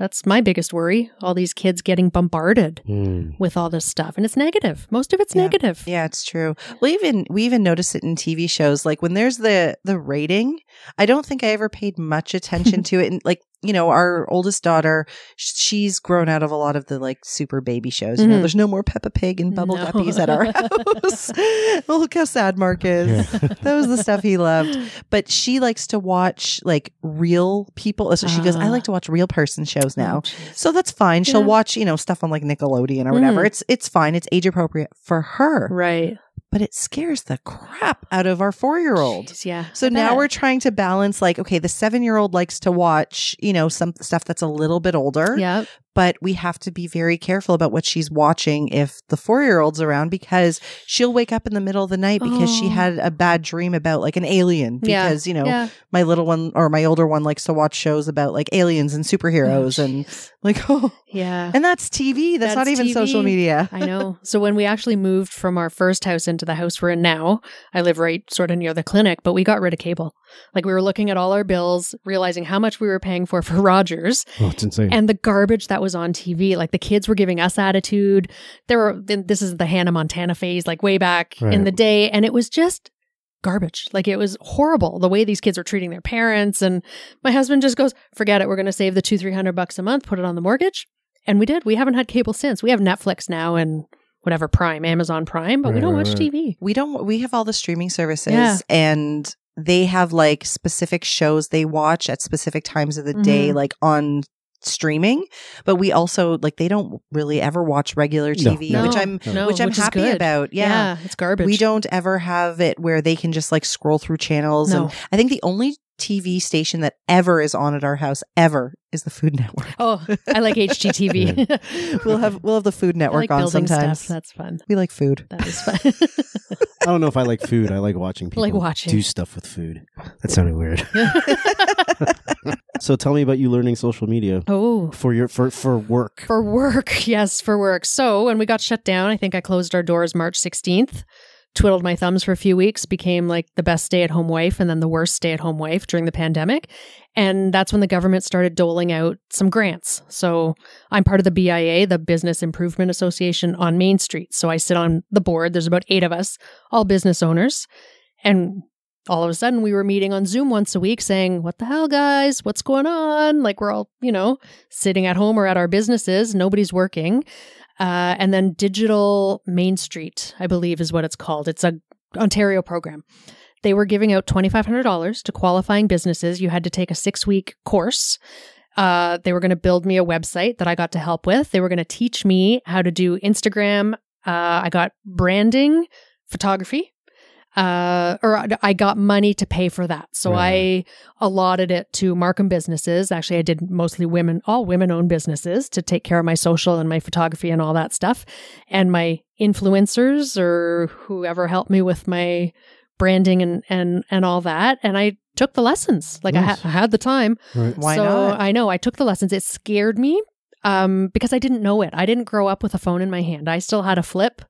that's my biggest worry. All these kids getting bombarded Hmm. with all this stuff. And it's negative. Most of it's Yeah. negative. Yeah, it's true. We even we even notice it in TV shows. Like when there's the the rating, I don't think I ever paid much attention to it. And like you know, our oldest daughter, she's grown out of a lot of the like super baby shows. You know, Mhm. there's no more Peppa Pig and Bubble No. Guppies at our house. oh, look how sad Mark is. Yeah. That was the stuff he loved. But she likes to watch like real people. So she goes, I Ah. like to watch real person shows now. Oh. So that's fine. She'll Yeah. watch, you know, stuff on like Nickelodeon or whatever. Mhm. It's it's fine. It's age appropriate for her. right. But it scares the crap out of our four year old. Yeah. So I now bet. we're trying to balance like, okay, the seven year old likes to watch, you know, some stuff that's a little bit older, Yeah. But we have to be very careful about what she's watching if the four year old's around because she'll wake up in the middle of the night because she Oh. had a bad dream about like an alien Yeah. because, you know, yeah. my little one or my older one likes to watch shows about like aliens and superheroes Oh, and like, oh, yeah. and that's TV. That's, not That's even social media. I know. So when we actually moved from our first house into the house we're in now, I live right sort of near the clinic, but we got rid of cable. Like we were looking at all our bills, realizing how much we were paying for for Rogers Oh, it's insane. and the garbage that was on TV. Like the kids were giving us attitude. There were then this is the Hannah Montana phase, like way back Right. in the day, and it was just garbage. Like it was horrible the way these kids were treating their parents. And my husband just goes, "Forget it. We're going to save the two three hundred bucks a month, put it on the mortgage." And we did. We haven't had cable since. We have Netflix now and whatever Prime, Amazon Prime, but we don't right, watch right. TV. we don't we have all the streaming services Yeah. and they have like specific shows they watch at specific times of the day Mhm. like on streaming but we also like they don't really ever watch regular TV No, which I'm no, which I'm which happy about yeah. it's garbage. we don't ever have it where they can just like scroll through channels No. and I think the only TV station that ever is on at our house ever is the Food Network. Oh, I like HGTV. we'll have we'll have the Food Network like on building sometimes. stuff. That's fun. we like food. That is fun. I don't know if I like food. I like watching people Like watching. do stuff with food. That sounded weird. so tell me about you learning social media oh, for your for for work. For work, yes, for work. So when we got shut down, I think I closed our doors March 16th. twiddled my thumbs for a few weeks, became like the best stay at home wife and then the worst stay at home wife during the pandemic. And that's when the government started doling out some grants. So I'm part of the BIA, the Business Improvement Association on Main Street. So I sit on the board. There's about eight of us, all business owners. And all of a sudden we were meeting on Zoom once a week saying, What the hell, guys? What's going on? Like we're all, you know, sitting at home or at our businesses, nobody's working. Uh, and then Digital Main Street, I believe is what it's called. It's a Ontario program. They were giving out $2,500 to qualifying businesses. You had to take a six week course. Uh, they were going to build me a website that I got to help with. They were going to teach me how to do Instagram. Uh, I got branding, photography, uh, or I got money to pay for that. So right. I allotted it to Markham businesses. Actually, I did mostly women, all women owned businesses to take care of my social and my photography and all that stuff. And my influencers or whoever helped me with my branding and, and, and all that. And I took the lessons. Like nice. I, ha- I, had the time. Right. Why so not? I know I took the lessons. It scared me um, because I didn't know it. I didn't grow up with a phone in my hand. I still had a flip.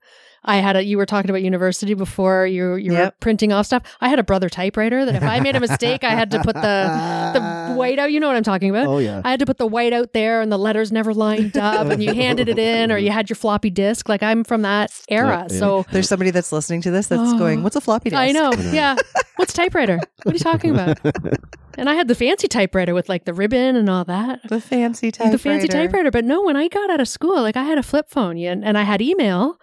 I had a, you were talking about university before you, you yep. were printing off stuff. I had a brother typewriter that if I made a mistake, I had to put the, the white out. You know what I'm talking about? Oh, yeah. I had to put the white out there and the letters never lined up and you handed it in or you had your floppy disk. Like I'm from that era. Yeah, yeah. So there's somebody that's listening to this that's oh, going, what's a floppy disk? I know. yeah. What's typewriter? What are you talking about? And I had the fancy typewriter with like the ribbon and all that. The fancy typewriter. The fancy typewriter. But no, when I got out of school, like I had a flip phone and, and I had email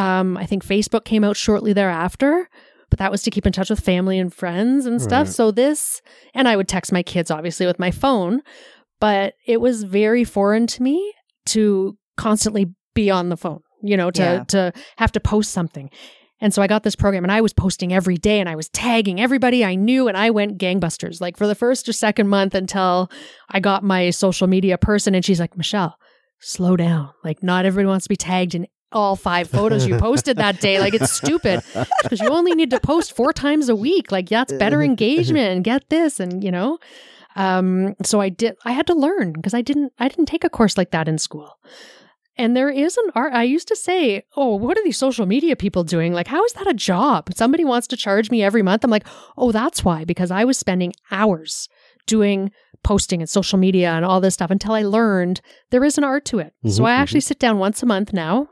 um, I think Facebook came out shortly thereafter, but that was to keep in touch with family and friends and stuff. Right. So this, and I would text my kids obviously with my phone, but it was very foreign to me to constantly be on the phone, you know, to, yeah. to have to post something. And so I got this program and I was posting every day and I was tagging everybody I knew and I went gangbusters like for the first or second month until I got my social media person and she's like, Michelle, slow down. Like not everybody wants to be tagged in all five photos you posted that day. Like it's stupid because you only need to post four times a week. Like that's better engagement and get this and you know. Um, so I did. I had to learn because I didn't. I didn't take a course like that in school. And there is an art. I used to say, "Oh, what are these social media people doing? Like, how is that a job? Somebody wants to charge me every month." I'm like, "Oh, that's why." Because I was spending hours doing posting and social media and all this stuff until I learned there is an art to it. Mm-hmm, so I actually mm-hmm. sit down once a month now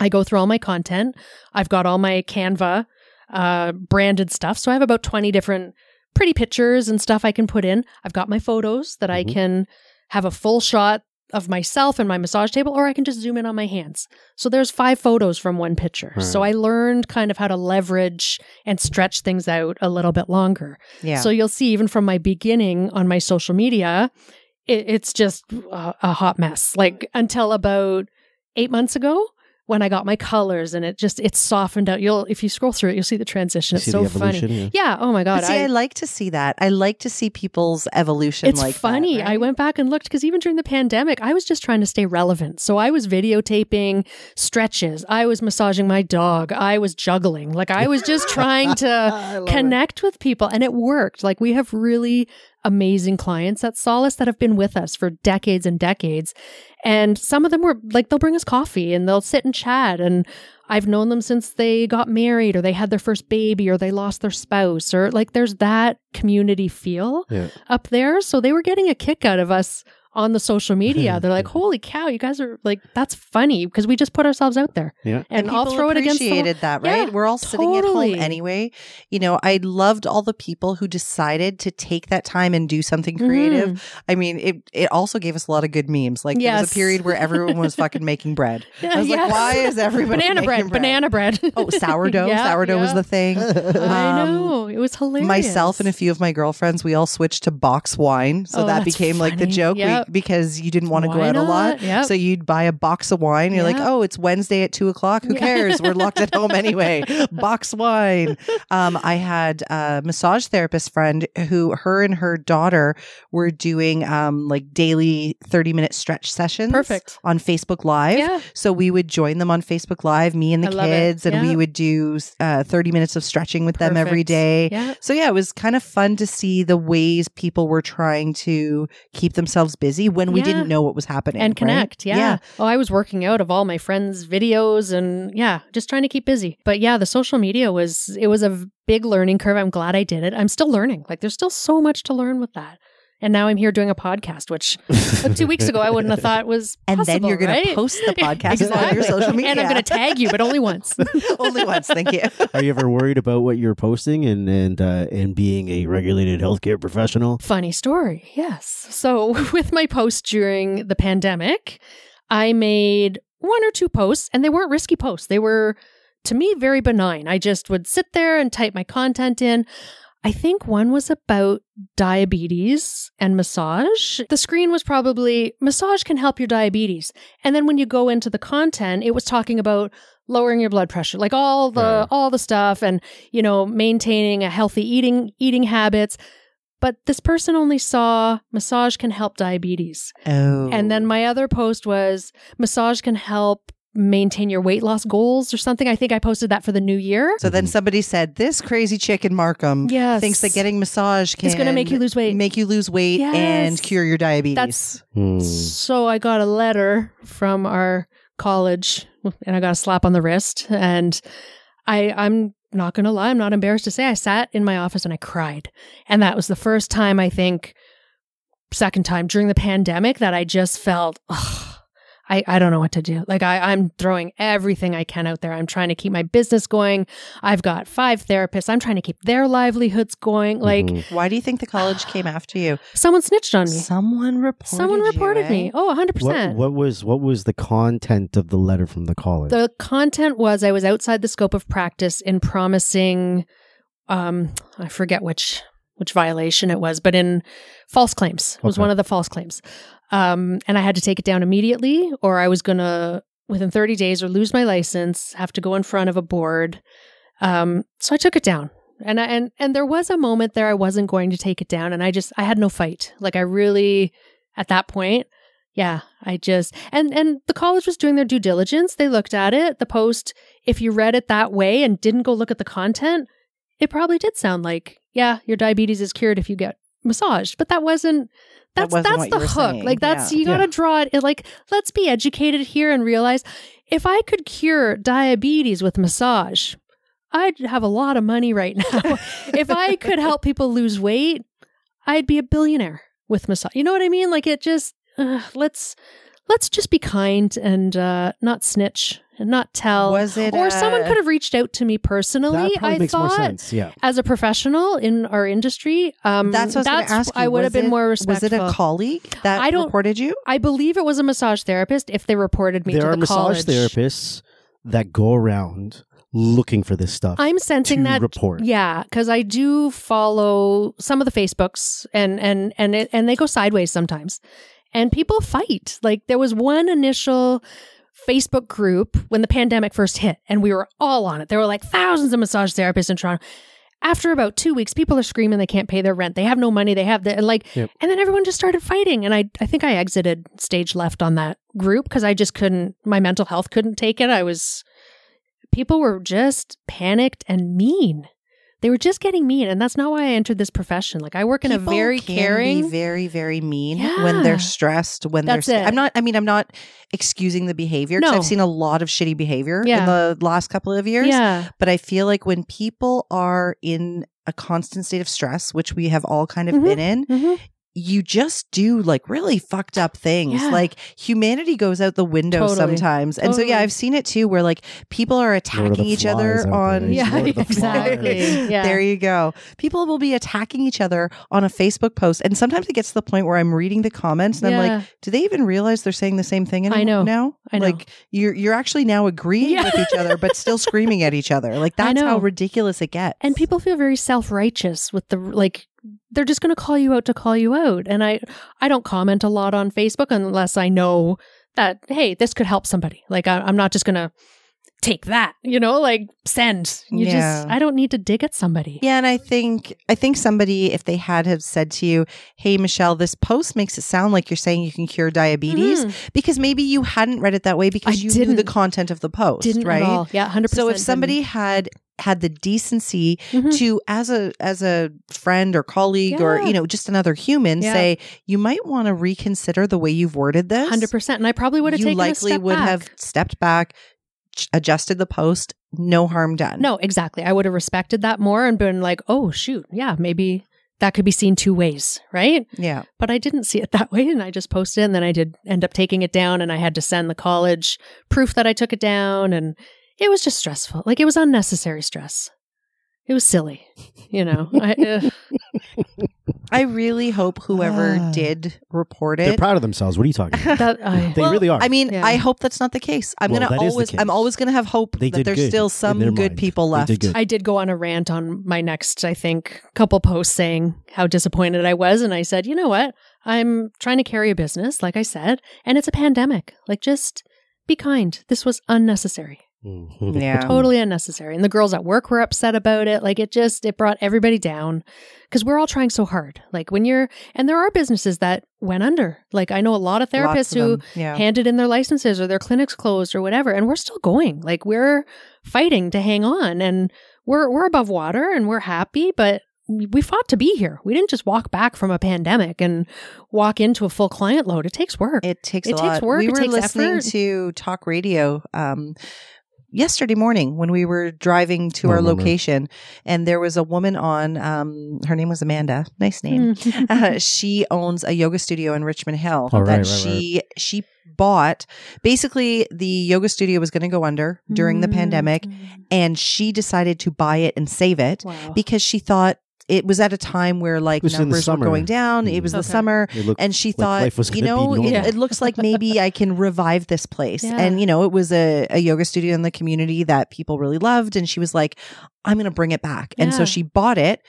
I go through all my content. I've got all my Canva uh, branded stuff. So I have about 20 different pretty pictures and stuff I can put in. I've got my photos that mm-hmm. I can have a full shot of myself and my massage table, or I can just zoom in on my hands. So there's five photos from one picture. Right. So I learned kind of how to leverage and stretch things out a little bit longer. Yeah. So you'll see, even from my beginning on my social media, it, it's just a, a hot mess. Like until about eight months ago, when I got my colors and it just it's softened out. You'll if you scroll through it, you'll see the transition. it's so funny. Yeah. yeah. Oh my god. But see, I, I, like to see that. I like to see people's evolution. It's like funny. That, right? I went back and looked because even during the pandemic, I was just trying to stay relevant. So I was videotaping stretches. I was massaging my dog. I was juggling. Like I was just trying to connect it. with people, and it worked. Like we have really amazing clients at Solace that have been with us for decades and decades. And some of them were like, they'll bring us coffee and they'll sit and chat. And I've known them since they got married or they had their first baby or they lost their spouse or like there's that community feel yeah. up there. So they were getting a kick out of us on the social media. They're like, "Holy cow, you guys are like that's funny because we just put ourselves out there." Yeah, and, and I'll throw it against. Appreciated that, right? Yeah, We're all sitting at home anyway. You know, I loved all the people who decided to take that time and do something creative. Mm-hmm. I mean, it it also gave us a lot of good memes. Like yes. there was a period where everyone was fucking making bread. I was yes. like, why is everybody banana bread, bread, Banana bread. oh, sourdough. yeah, sourdough yeah. was the thing. I um, know it was hilarious. Myself and a few of my girlfriends, we all switched to box wine, so oh, that became funny. like the joke yep. we, because you didn't didn't want to go out not? a lot. Yep. So you'd buy a box of wine. You're yep. like, oh, it's Wednesday at two o'clock. Who cares? We're locked at home anyway. box wine. Um, I had a massage therapist friend who, her and her daughter were doing um, like daily 30 minute stretch sessions. Perfect. On Facebook Live. Yeah. So we would join them on Facebook Live, me and the I kids, and we would do uh, 30 minutes of stretching with Perfect. them every day. Yeah. So yeah, it was kind of fun to see the ways people were trying to keep themselves busy busy when we Yeah. didn't know what was happening and right? connect. Yeah. yeah. Oh, I was working out of all my friends' videos and yeah, just trying to keep busy. But yeah, the social media was it was a big learning curve. I'm glad I did it. I'm still learning. Like there's still so much to learn with that. And now I'm here doing a podcast, which uh, two weeks ago I wouldn't have thought was and then you're going right? to post the podcast on your social media And I'm going to tag you, but only once. only once thank you Are you ever worried about what you're posting and and uh, and being a regulated healthcare professional? Funny story. Yes. So, with my post during the pandemic, I made one or two posts, and they weren't risky posts. They were, to me, very benign. I just would sit there and type my content in. I think one was about diabetes and massage. The screen was probably massage can help your diabetes. And then when you go into the content, it was talking about lowering your blood pressure, like all the Right. all the stuff and, you know, maintaining a healthy eating eating habits. But this person only saw massage can help diabetes. oh And then oh. my other post was massage can help maintain your weight loss goals or something. I think I posted that for the new year. so then somebody said this crazy chick in markham Yes. thinks that getting massage can It's gonna make you lose weight. make you lose weight Yes. and cure your diabetes That's Hmm. So I got a letter from our college and I got a slap on the wrist. And I, I'm not going to lie, I'm not embarrassed to say I sat in my office and I cried. And that was the first time, I think, second time during the pandemic that I just felt, ugh, I, I don't know what to do. Like I, I'm throwing everything I can out there. I'm trying to keep my business going. I've got five therapists. I'm trying to keep their livelihoods going. Like Mhm. why do you think the college came after you someone snitched on me. someone reported Someone you, reported eh? me. Oh, 100%. what, what was what was the content of the letter from the college? The content was I was outside the scope of practice in promising um I forget which which violation it was, but in false claims was Okay. one of the false claims. Um and I had to take it down immediately or I was going to within 30 days or lose my license, have to go in front of a board. Um so I took it down. And I, and and there was a moment there I wasn't going to take it down and I just I had no fight. Like I really at that point yeah, I just and and the college was doing their due diligence. They looked at it, the post. If you read it that way and didn't go look at the content, it probably did sound like, yeah, your diabetes is cured if you get massaged. But that wasn't that's wasn't that's the hook. saying. Like that's Yeah. you got to Yeah. draw it, like let's be educated here and realize if I could cure diabetes with massage, I'd have a lot of money right now. if I could help people lose weight, I'd be a billionaire with massage. You know what I mean? Like it just uh, let's let's just be kind and uh, not snitch not tell. was it or someone uh, could have reached out to me personally. that I makes thought more sense. Yeah. as a professional in our industry, um, That's what I was going ask you. I would Was have been it- more Was it a colleague that I don't- reported you? I believe it was a massage therapist. If they reported me There to are the massage college, therapists that go around looking for this stuff I'm sensing to that report. Yeah, because I do follow some of the Facebooks, and and and it, and they go sideways sometimes, and people fight. Like there was one initial Facebook group when the pandemic first hit, and we were all on it. There were like thousands of massage therapists in Toronto. After about two weeks, people are screaming they can't pay their rent. They have no money. They have the and like, Yep. and then everyone just started fighting. And I, I think I exited stage left on that group because I just couldn't. My mental health couldn't take it. I was people were just panicked and mean. They were just getting mean, and that's not why I entered this profession. Like I work in People a very caring. very, very mean Yeah. when they're stressed. When That's they're, it. I'm not. I mean, I'm not excusing the behavior. 'cause No. I've seen a lot of shitty behavior Yeah. in the last couple of years. yeah, But I feel like when people are in a constant state of stress, which we have all kind of Mhm. been in, Mhm. You just do like really fucked up things. Yeah. Like humanity goes out the window Totally. sometimes. And so yeah, I've seen it too where like people are attacking each other on yeah, Lord of the exactly. Yeah, There you go. People will be attacking each other on a Facebook post. And sometimes it gets to the point where I'm reading the comments and I'm like, do they even realize they're saying the same thing I know. now? I know. Like you're you're actually now agreeing Yeah. with each other but still screaming at each other. Like I that's how ridiculous it gets. and people feel very self righteous with the like. They're just going to call you out to call you out, and I, I don't comment a lot on Facebook unless I know that hey, this could help somebody. Like I, I'm not just going to take that, you know, like send. You Yeah. just, I don't need to dig at somebody. Yeah, and I think I think somebody, if they had have said to you, "Hey, Michelle, this post makes it sound like you're saying you can cure diabetes," Mhm. because maybe you hadn't read it that way because I you knew the didn't. content of the post, Didn't right? Yeah, 100%. So if somebody had had the decency didn't. Mhm. to as a as a friend or colleague or you know just another human Yeah. say you might want to reconsider the way you've worded this 100%. And I probably would have you likely would back. have stepped back adjusted the post no harm done No, exactly. I would have respected that more and been like, oh, shoot. Yeah, maybe that could be seen two ways, right? yeah But I didn't see it that way. And I just posted it. And then I did end up taking it down. And I had to send the college proof that I took it down. And it was just stressful. Like it was unnecessary stress. It was silly, you know. I, uh, i really hope whoever Ah. did report it. They're proud of themselves. What are you talking about? that, I, They really are. I mean, Yeah. I hope that's not the case. I'm Well, gonna that is the always, I'm always gonna have hope They that there's good still some good mind. people left. did good. I did go on a rant on my next, I think, couple posts saying how disappointed I was. And I said, you know what? I'm trying to carry a business, like I said, and it's a pandemic. Like, just be kind. This was unnecessary. Mhm. Yeah. Totally unnecessary. And the girls at work were upset about it. Like, it just, it brought everybody down because we're all trying so hard. Like, when you're, and there are businesses that went under. Like, I know a lot of therapists of who yeah. handed in their licenses or their clinics closed or whatever and we're still going like we're fighting to hang on and we're we're above water and we're happy but we fought to be here we didn't just walk back from a pandemic and walk into a full client load it takes work It takes It a takes lot. work, We it were takes listening effort. to talk radio um, yesterday morning when we were driving to our remember. location, and there was a woman on. Um, her name was Amanda. Nice name. Mm. Uh, she owns a yoga studio in Richmond Hill Oh, right, that right, she she bought. Basically, the yoga studio was going to go under during the Mm. pandemic, and she decided to buy it and save it wow because she thought it was at a time where like was in the numbers were going down. It mm-hmm. was the summer. Looked And she like thought, life was you know, it, it looks like maybe I can revive this place. Yeah. And, you know, it was a, a yoga studio in the community that people really loved. And she was like, I'm going to bring it back. And so she bought it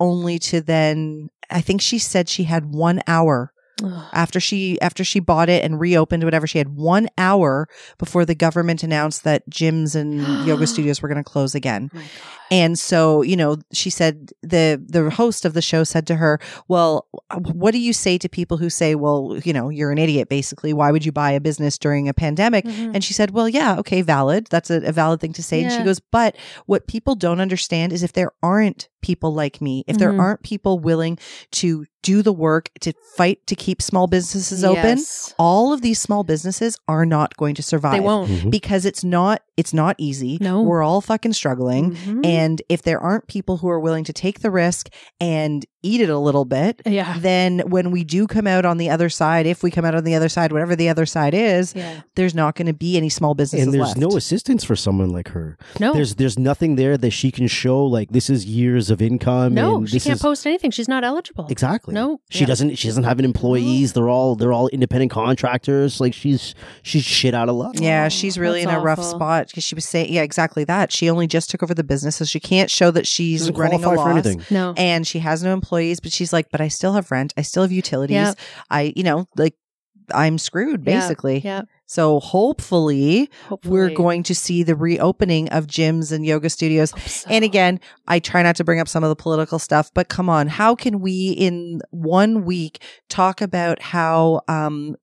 only to then, I think she said she had one hour Ugh. after she after she bought it and reopened whatever she had one hour before the government announced that gyms and yoga studios were going to close again Oh and so, you know, she said the the host of the show said to her, "Well, what do you say to people who say, well, you know, you're an idiot basically. Why would you buy a business during a pandemic?" Mhm. And she said, "Well, yeah, okay, valid. That's a, a valid thing to say." And she goes, "But what people don't understand is if there aren't people like me, if there Mhm. aren't people willing to do the work to fight to keep small businesses open, Yes. all of these small businesses are not going to survive. they won't Mhm. because it's not it's not easy. No. We're all fucking struggling. Mhm. And if there aren't people who are willing to take the risk and eat it a little bit, yeah then when we do come out on the other side, if we come out on the other side, whatever the other side is, yeah there's not going to be any small businesses and there's left. no assistance for someone like her. no There's there's nothing there that she can show like this is years of income. no and she this can't is, post anything she's not eligible Exactly. No. she Yeah. doesn't. She doesn't have an employees. They're all they're all independent contractors. Like she's she's shit out of luck. yeah, Oh, she's really in that's a rough spot because she was saying, yeah, exactly that. She only just took over the business, so she can't show that she's running a qualify for loss. anything. no And she has no employees, but she's like, but I still have rent. I still have utilities. Yeah. I, you know, like I'm screwed basically. yeah So hopefully, hopefully we're going to see the reopening of gyms and yoga studios. So. And again, I try not to bring up some of the political stuff, but come on, how can we in one week talk about how, um,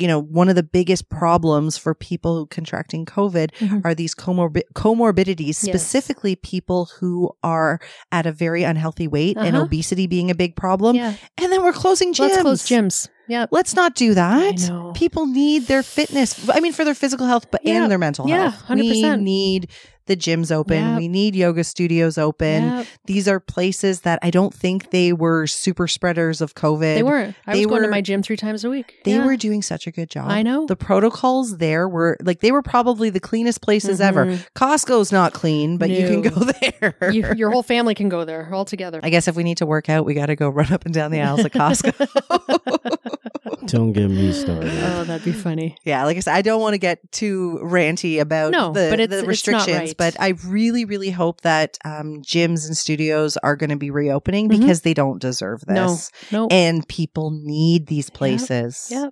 you know, one of the biggest problems for people contracting COVID Mhm. are these comorbi- comorbidities, Yes. specifically people who are at a very unhealthy weight and Uh-huh. obesity being a big problem. yeah And then we're closing gyms. let's close gyms yep Let's not do that. People need their fitness. I mean, for their physical health, but Yeah. and their mental Yeah, health. 100%. We need the gyms open. Yep. We need yoga studios open. Yep. These are places that I don't think they were super spreaders of COVID. They weren't. I They was going to my gym three times a week. They Yeah. were doing such a good job. I know. The protocols there were like they were probably the cleanest places ever. Mhm. Costco's not clean, but you can go there. You, your whole family can go there all together. I guess if we need to work out, we got to go run up and down the aisles at Costco. Don't get me started. oh, that'd be funny. Yeah, like I said, I don't want to get too ranty about No, the, but the restrictions, right. but I really, really hope that um, gyms and studios are going to be reopening Mhm. because they don't deserve No, this. no. And people need these places. Yep.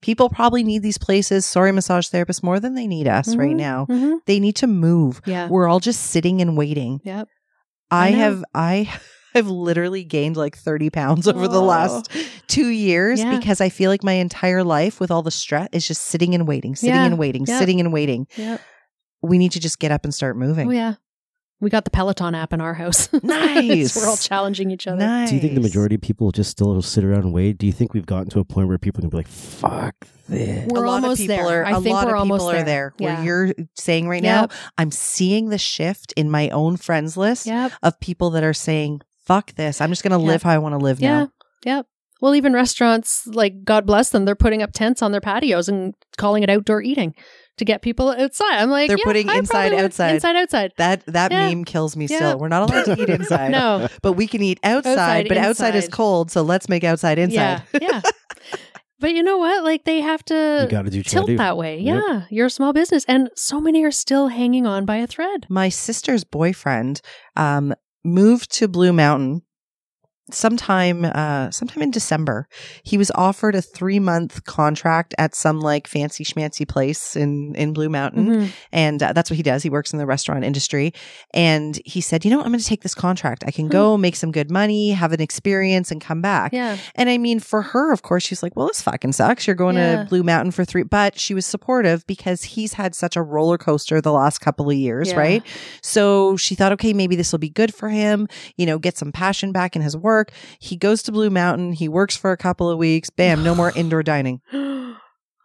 People probably need these places, sorry, massage therapists, more than they need us right Mhm. now. Mhm. They need to move. Yeah. We're all just sitting and waiting. Yep. I, I have I have literally gained like 30 pounds over the Oh. last two years Yeah. because I feel like my entire life with all the stress is just sitting and waiting, sitting Yeah. and waiting, Yep. sitting and waiting. Yep. We need to just get up and start moving. Oh yeah. We got the Peloton app in our house. Nice. We're all challenging each other. Nice. Do you think the majority of people just still sit around and wait? Do you think we've gotten to a point where people can be like, "Fuck this"? We're a lot almost of people there. are I a think lot we're of people almost are there. there. Yeah. Where you're saying right Yep. now, I'm seeing the shift in my own friends list Yep. of people that are saying, "Fuck this! I'm just going to Yep. live how I want to live Yeah. now." Yep. Well, even restaurants, like God bless them, they're putting up tents on their patios and calling it outdoor eating to get people outside. I'm like, They're yeah, putting I inside, probably outside. inside, outside. That that Yeah. meme kills me. Yeah. Still, we're not allowed to eat inside. No, but we can eat outside. Outside, but outside is cold, so let's make outside inside. yeah, yeah. But you know what? Like they have to You got to do what you tilt gotta do. that way. Yep. Yeah, you're a small business, and so many are still hanging on by a thread. My sister's boyfriend um, moved to Blue Mountain sometime uh sometime in December. He was offered a 3-month contract at some like fancy schmancy place in in Blue Mountain Mhm. and uh, that's what he does. He works in the restaurant industry and he said, "You know, what? I'm going to take this contract. I can go make some good money, have an experience and come back." Yeah, And I mean, for her, of course, she's like, well, this fucking sucks. You're going Yeah. to Blue Mountain for three, but she was supportive because he's had such a roller coaster the last couple of years, Yeah. right? So she thought, okay, maybe this will be good for him, you know, get some passion back in his work. He goes to Blue Mountain. He works for a couple of weeks. Bam, no more indoor dining. oh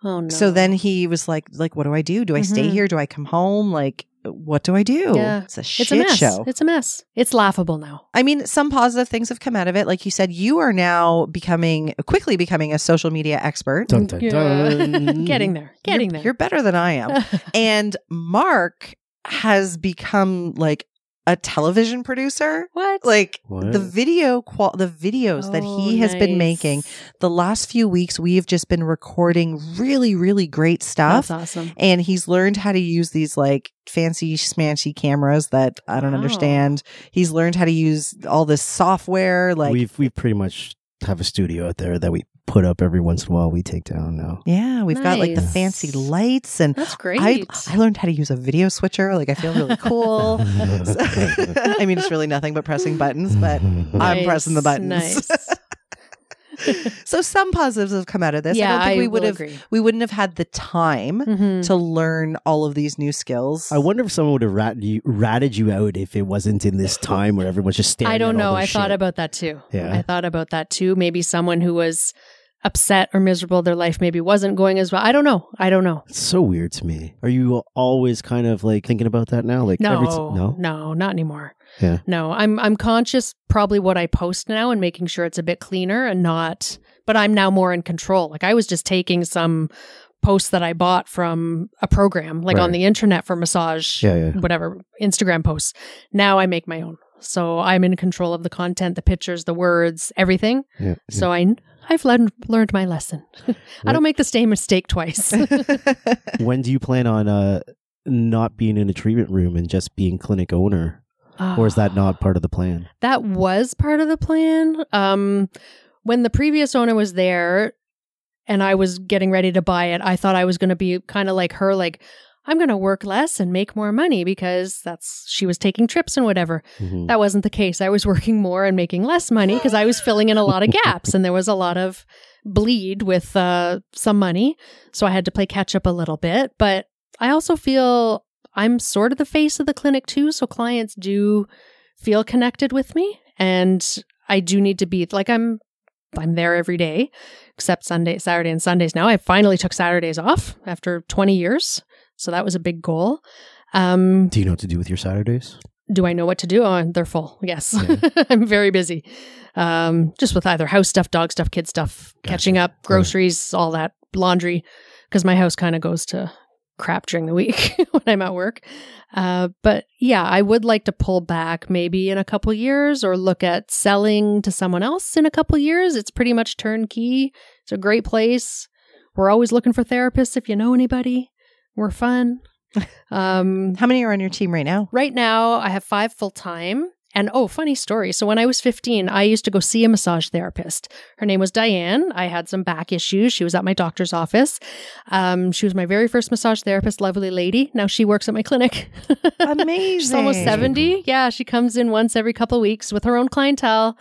no. So then he was like, like, what do I do? Do I stay Mhm. here? Do I come home? Like, what do I do? Yeah. It's a it's shit a mess. show. It's a mess. It's laughable now. I mean, some positive things have come out of it. Like you said, you are now becoming quickly becoming a social media expert. Dun, dun, dun. Getting there. Getting you're, there. You're better than I am. and Mark has become like a television producer. what? Like What? the video qual the videos that Oh, he has been making the last few weeks we've just been recording really really great stuff That's awesome. and he's learned how to use these like fancy smancy cameras that I don't Wow. understand. He's learned how to use all this software like we've we pretty much have a studio out there that we put up every once in a while. We take down now. yeah, we've got like the Nice. fancy lights and That's great. I I learned how to use a video switcher. Like I feel really cool. I mean, it's really nothing but pressing buttons, but I'm pressing the buttons. Nice. so some positives have come out of this. yeah, I don't think we will would have agree. we wouldn't have had the time Mhm. to learn all of these new skills. I wonder if someone would have ratted you, ratted you out if it wasn't in this time where everyone's just staring. I don't at all know. this I thought about that too. Yeah. I thought about that too. Maybe someone who was upset or miserable, their life maybe wasn't going as well. I don't know. I don't know. It's so weird to me. Are you always kind of like thinking about that now? Like No, every t- no. no, not anymore. Yeah. No, I'm I'm conscious probably what I post now and making sure it's a bit cleaner and not. But I'm now more in control. Like I was just taking some posts that I bought from a program, like on the internet for massage, Yeah, yeah. whatever Instagram posts. Now I make my own. So I'm in control of the content, the pictures, the words, everything. yeah. So I I've learned learned my lesson. I don't make the same mistake twice. when do you plan on uh not being in a treatment room and just being clinic owner, or is that not part of the plan? That was part of the plan. Um, when the previous owner was there and I was getting ready to buy it, I thought I was going to be kind of like her, like, I'm going to work less and make more money because that's, she was taking trips and whatever. Mhm. That wasn't the case. I was working more and making less money because I was filling in a lot of gaps and there was a lot of bleed with uh, some money. So I had to play catch up a little bit. But I also feel I'm sort of the face of the clinic too. So clients do feel connected with me and I do need to be like I'm I'm there every day except Sunday, Saturday and Sundays now. I finally took Saturdays off after 20 years. So that was a big goal. Um Do you know what to do with your Saturdays? do I know what to do? Oh, they're full. Yes. Yeah. I'm very busy. Um, just with either house stuff, dog stuff, kid stuff, Gotcha. catching up, groceries, all that, laundry, because my house kind of goes to crap during the week when I'm at work. Uh, but yeah, I would like to pull back maybe in a couple years or look at selling to someone else in a couple years. It's pretty much turnkey. It's a great place. We're always looking for therapists if you know anybody. We're fun. Um, How many are on your team right now? Right now, I have five full time, And oh, funny story. So when I was 15, I used to go see a massage therapist. Her name was Diane. I had some back issues. She was at my doctor's office. Um, she was my very first massage therapist, lovely lady. Now she works at my clinic. Amazing. She's almost 70. Yeah, she comes in once every couple weeks with her own clientele.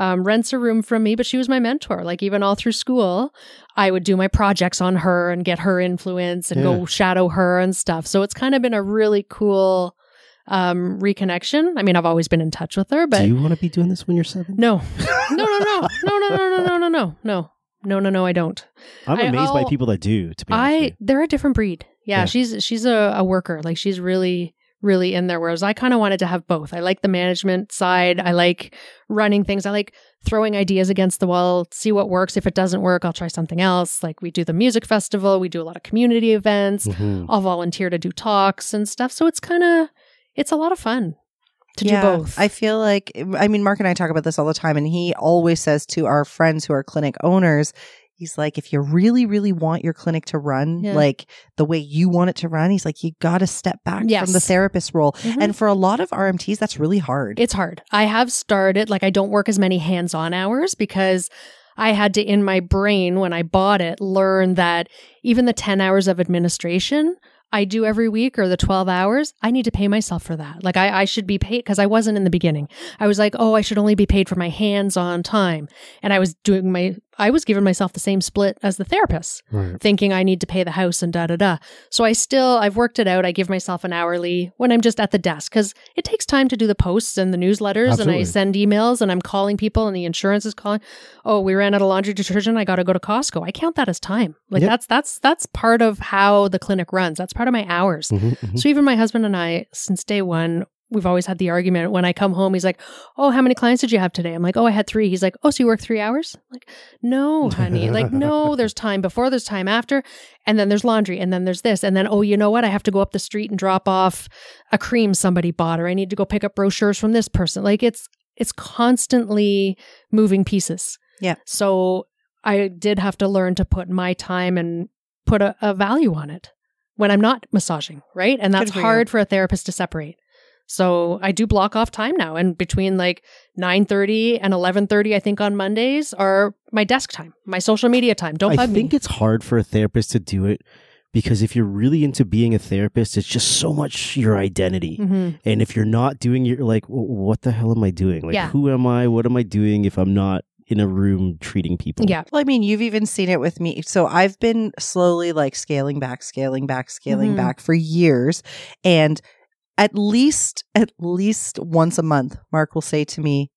Um, rents a room from me, but she was my mentor. Like even all through school, I would do my projects on her and get her influence and Yeah. go shadow her and stuff. So it's kind of been a really cool um reconnection. I mean, I've always been in touch with her, but Do you want to be doing this when you're seven? no, no, no, no, no, no, no, no, no, no, no, no, no, no, no. I don't. I'm I- amazed by I'll- people that do. To be honest, I they're a different breed. Yeah, Yeah. she's she's a, a worker. Like she's really really in there. Whereas I kind of wanted to have both. I like the management side. I like running things. I like throwing ideas against the wall, see what works. If it doesn't work, I'll try something else. Like we do the music festival. We do a lot of community events. Mhm. I'll volunteer to do talks and stuff. So it's kind of it's a lot of fun to do both. I feel like, I mean, Mark and I talk about this all the time, and he always says to our friends who are clinic owners, he's like, if you really, really want your clinic to run Yeah. like the way you want it to run, he's like, you got to step back Yes. from the therapist role. Mhm. And for a lot of RMTs, that's really hard. It's hard. I have started, like, I don't work as many hands on hours because I had to, in my brain, when I bought it, learn that even the 10 hours of administration I do every week or the 12 hours, I need to pay myself for that. Like, I, I should be paid because I wasn't in the beginning. I was like, oh, I should only be paid for my hands on time. And I was doing my, I was giving myself the same split as the therapist Right. thinking I need to pay the house and da da da. So I still, I've worked it out. I give myself an hourly when I'm just at the desk because it takes time to do the posts and the newsletters and I send emails and I'm calling people and the insurance is calling. Oh, we ran out of laundry detergent. I got to go to Costco. I count that as time. Like Yep. that's, that's, that's part of how the clinic runs. That's part of my hours. Mhm, mhm. So even my husband and I, since day one, we've always had the argument when I come home, he's like, Oh, how many clients did you have today? I'm like, Oh, I had three. He's like, Oh, so you work three hours? I'm like, no, honey. like, no, there's time before, there's time after. And then there's laundry. And then there's this. And then, oh, you know what? I have to go up the street and drop off a cream somebody bought, or I need to go pick up brochures from this person. Like it's, it's constantly moving pieces. Yeah. So I did have to learn to put my time and put a, a value on it when I'm not massaging, right? And that's for you. hard for a therapist to separate. So I do block off time now and between like 9:30 and 11:30 I think on Mondays are my desk time, my social media time. Don't I think me. it's hard for a therapist to do it because if you're really into being a therapist, it's just so much your identity. Mhm. And if you're not doing it, you're like, "W- what the hell am I doing? Like, Yeah. who am I? What am I doing if I'm not in a room treating people? Yeah. Well, I mean, you've even seen it with me. So I've been slowly like scaling back, scaling back, scaling Mhm. back for years. And at least, at least once a month, Mark will say to me,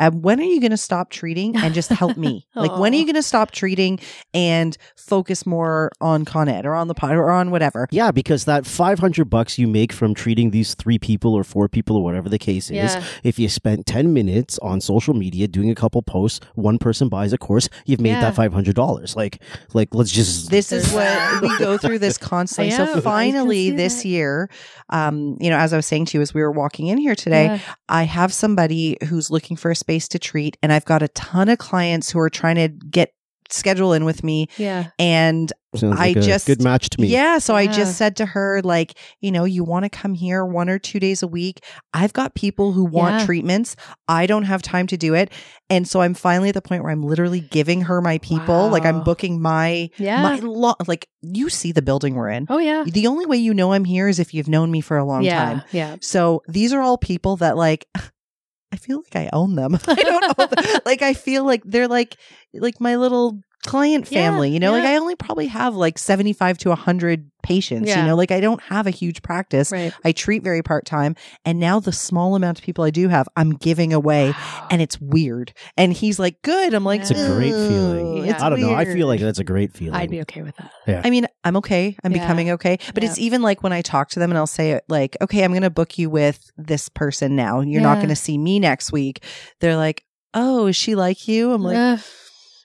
um, when are you going to stop treating and just help me? like, when are you going to stop treating and focus more on Con Ed or on the pod or on whatever? Yeah, because that 500 bucks you make from treating these three people or four people or whatever the case is, if you spent 10 minutes on social media doing a couple posts, one person buys a course, you've made Yeah. that $500. Like, like let's just. This is what we go through this constantly. I So am. I can finally this that. year, um, you know, as I was saying to you as we were walking in here today, Yeah. I have somebody who's looking for a space to treat, and I've got a ton of clients who are trying to get schedule in with me. Yeah. And sounds I like a just- good match to me. yeah, so I just said to her, like, you know, you want to come here one or two days a week. I've got people who want Yeah. treatments. I don't have time to do it. And so I'm finally at the point where I'm literally giving her my people. Like I'm booking my Yeah. my lo- like you see the building we're in. oh yeah. The only way you know I'm here is if you've known me for a long yeah. time. Yeah. So these are all people that like I feel like I own them. I don't know. like I feel like they're like like my little client Yeah, family, you know? Like. I only probably have like 75 to 100 patients, Yeah. you know? Like I don't have a huge practice. Right. I treat very part-time and now the small amount of people I do have, I'm giving away and it's weird. And he's like, "Good." I'm like, It's It's a great feeling. Yeah. it's I don't know. I feel like that's a great feeling. I'd be okay with that. yeah I mean, I'm okay. I'm Yeah. becoming okay. But it's even like when I talk to them and I'll say, like, okay, I'm going to book you with this person now. You're not going to see me next week. They're like, oh, is she like you? I'm like,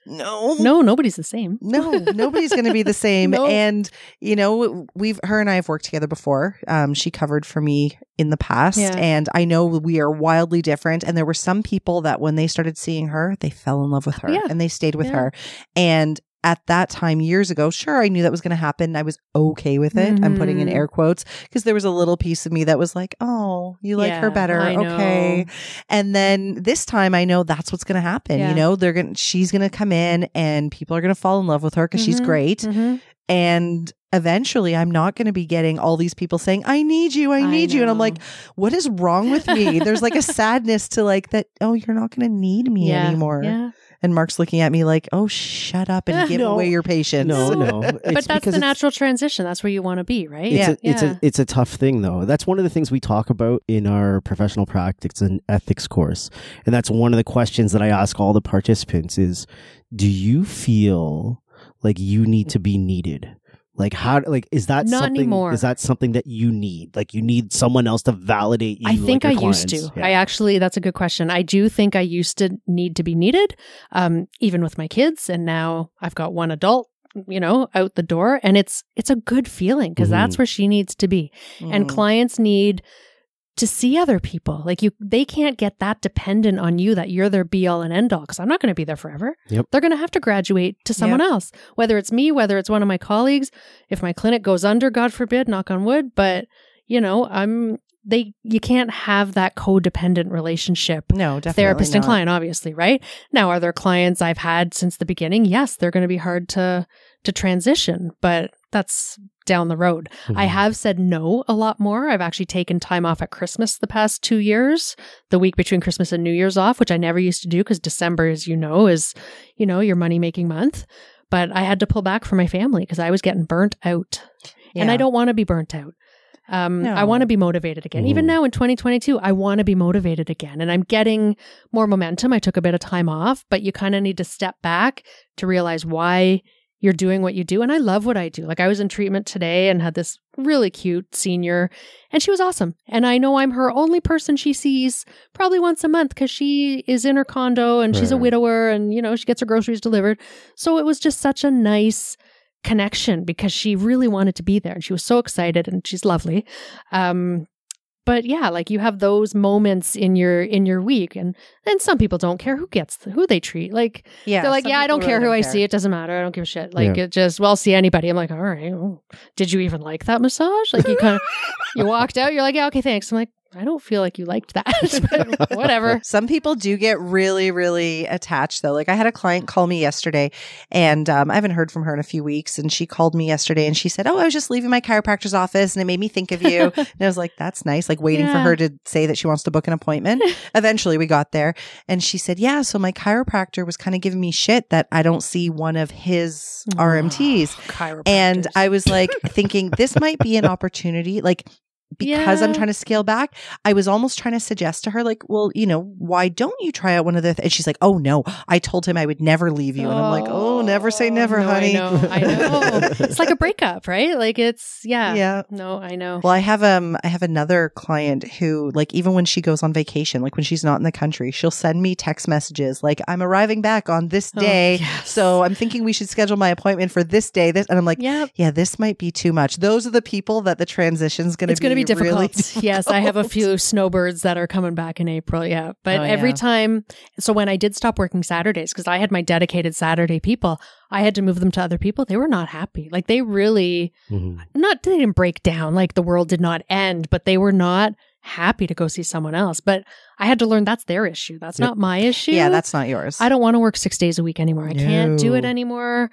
no. no, nobody's the same. No, nobody's going to be the same. No. And, you know, we've, her and I have worked together before. Um, she covered for me in the past. Yeah. And I know we are wildly different. And there were some people that when they started seeing her, they fell in love with her Yeah. and they stayed with Yeah. her. And at that time years ago, sure, I knew that was going to happen. I was okay with it. I'm putting in Mhm. air quotes because there was a little piece of me that was like, oh, you like her better. I know. Okay. And then this time I know that's what's going to happen. Yeah. You know, they're going to, she's going to come in and people are going to fall in love with her because she's Mhm. great. Mhm. And eventually I'm not going to be getting all these people saying, I need you. I need you. And I'm like, what is wrong with me? There's like a sadness to like that. Oh, you're not going to need me yeah. anymore. Yeah. And Mark's looking at me like, oh, shut up and give No. away your patience. No, no. but that's the natural transition. That's where you want to be, right? It's Yeah. a, it's Yeah. a it's a tough thing though. That's one of the things we talk about in our professional practice and ethics course. And that's one of the questions that I ask all the participants is do you feel like you need to be needed? Like how like is that Not something anymore. is that something that you need? Like you need someone else to validate you I think like I your used to. Yeah. I actually, that's a good question. I do think I used to need to be needed, um, even with my kids. And now I've got one adult, you know, out the door and it's, it's a good feeling because Mhm. that's where she needs to be. And Mm. clients need to see other people. Like you, they can't get that dependent on you that you're their be all and end all because I'm not going to be there forever. Yep. They're going to have to graduate to someone else, whether it's me, whether it's one of my colleagues. If my clinic goes under, God forbid, knock on wood, but you know, I'm, they, you can't have that codependent relationship. no, definitely. Therapist and client, obviously, right? Now, are there clients I've had since the beginning? Yes, they're going to be hard to to transition, but that's down the road. I Mhm. have said no a lot more. I've actually taken time off at Christmas the past two years, the week between Christmas and New Year's off, which I never used to do because December, as you know, is, you know, your money making month. But I had to pull back for my family because I was getting burnt out. And I don't want to be burnt out. Um, No. I want to be motivated again. Even Mhm. now in 2022, I want to be motivated again. And I'm getting more momentum. I took a bit of time off, but you kind of need to step back to realize why you're doing what you do. And I love what I do. Like I was in treatment today and had this really cute senior, and she was awesome. And I know I'm her only person she sees probably once a month because she is in her condo and she's a widower and, you know, she gets her groceries delivered. So it was just such a nice connection because she really wanted to be there and she was so excited and she's lovely. Um, but yeah, like you have those moments in your in your week, and and some people don't care who gets who they treat. Like Yeah. they're like, yeah, I don't care really who I care. see. It doesn't matter. I don't give a shit. Like Yeah. it just, well, see anybody. I'm like, all right. well, did you even like that massage? Like you kind of, you walked out. You're like, yeah, okay, thanks. I'm like, I don't feel like you liked that. but whatever. Some people do get really, really attached though. Like I had a client call me yesterday and um, I haven't heard from her in a few weeks. And she called me yesterday and she said, Oh, I was just leaving my chiropractor's office and it made me think of you. and I was like, That's nice. Like waiting for her to say that she wants to book an appointment. Eventually we got there and she said, Yeah, so my chiropractor was kind of giving me shit that I don't see one of his RMTs. And I was like thinking this might be an opportunity. Like because I'm trying to scale back, I was almost trying to suggest to her, like, well, you know, why don't you try out one of the? Th-? And she's like, oh no, I told him I would never leave you, and I'm like, oh, never say never, no, honey. I know. I know. it's like a breakup, right? Like it's yeah. Yeah. No, I know. Well, I have um I have another client who like even when she goes on vacation, like when she's not in the country, she'll send me text messages like I'm arriving back on this Oh, day. yes. So I'm thinking we should schedule my appointment for this day. This and I'm like, yeah, yeah, this might be too much. Those are the people that the transition's going to be going to be difficult. really Yes, I have a few snowbirds that are coming back in April. Yeah. But Oh, every yeah. time, so when I did stop working Saturdays, because I had my dedicated Saturday people, I had to move them to other people. They were not happy. Like they really, Mhm. not, they didn't break down, like the world did not end, but they were not happy to go see someone else. But I had to learn that's their issue. That's Yep. not my issue. Yeah, that's not yours. I don't want to work six days a week anymore. I can't do it anymore.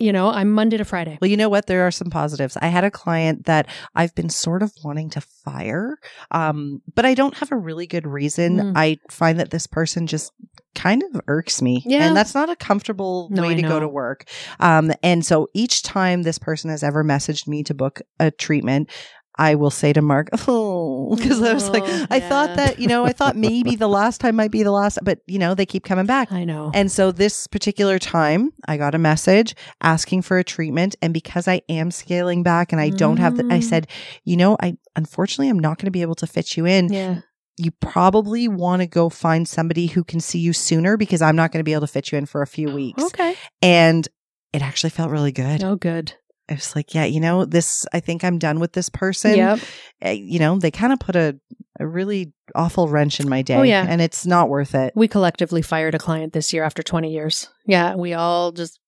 You know, I'm Monday to Friday. Well, you know what? There are some positives. I had a client that I've been sort of wanting to fire, um, but I don't have a really good reason. Mm. I find that this person just kind of irks me. Yeah. And that's not a comfortable No, way I to go to work. Um, and so each time this person has ever messaged me to book a treatment, I will say to Mark, oh, because I was like, Oh, I thought that, you know, I thought maybe the last time might be the last, but, you know, they keep coming back. I know. And so this particular time, I got a message asking for a treatment. And because I am scaling back and I don't have the, I Mm. said, you know, I unfortunately I'm not going to be able to fit you in. yeah. You probably want to go find somebody who can see you sooner because I'm not going to be able to fit you in for a few weeks. Okay. And it actually felt really good. Oh, good. I was like, yeah, you know, this, I think I'm done with this person. Yep. Uh, You know, they kind of put a, a really awful wrench in my day. Oh, yeah. And it's not worth it. We collectively fired a client this year after 20 years. Yeah, we all just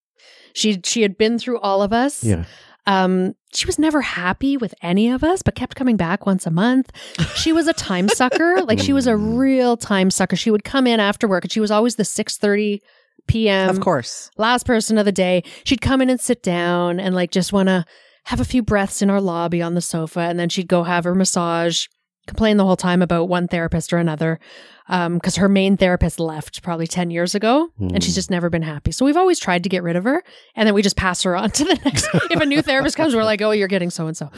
She she had been through all of us. Yeah. Um, she was never happy with any of us, but kept coming back once a month. She was a time sucker. Like she was a real time sucker. She would come in after work and she was always the 6:30 p.m. of course. last person of the day. She'd come in and sit down and like just want to have a few breaths in our lobby on the sofa and then she'd go have her massage, complain the whole time about one therapist or another. Um, cause her main therapist left probably 10 years ago and she's just never been happy. So we've always tried to get rid of her and then we just pass her on to the next. if a new therapist comes, we're like, oh, you're getting so and so.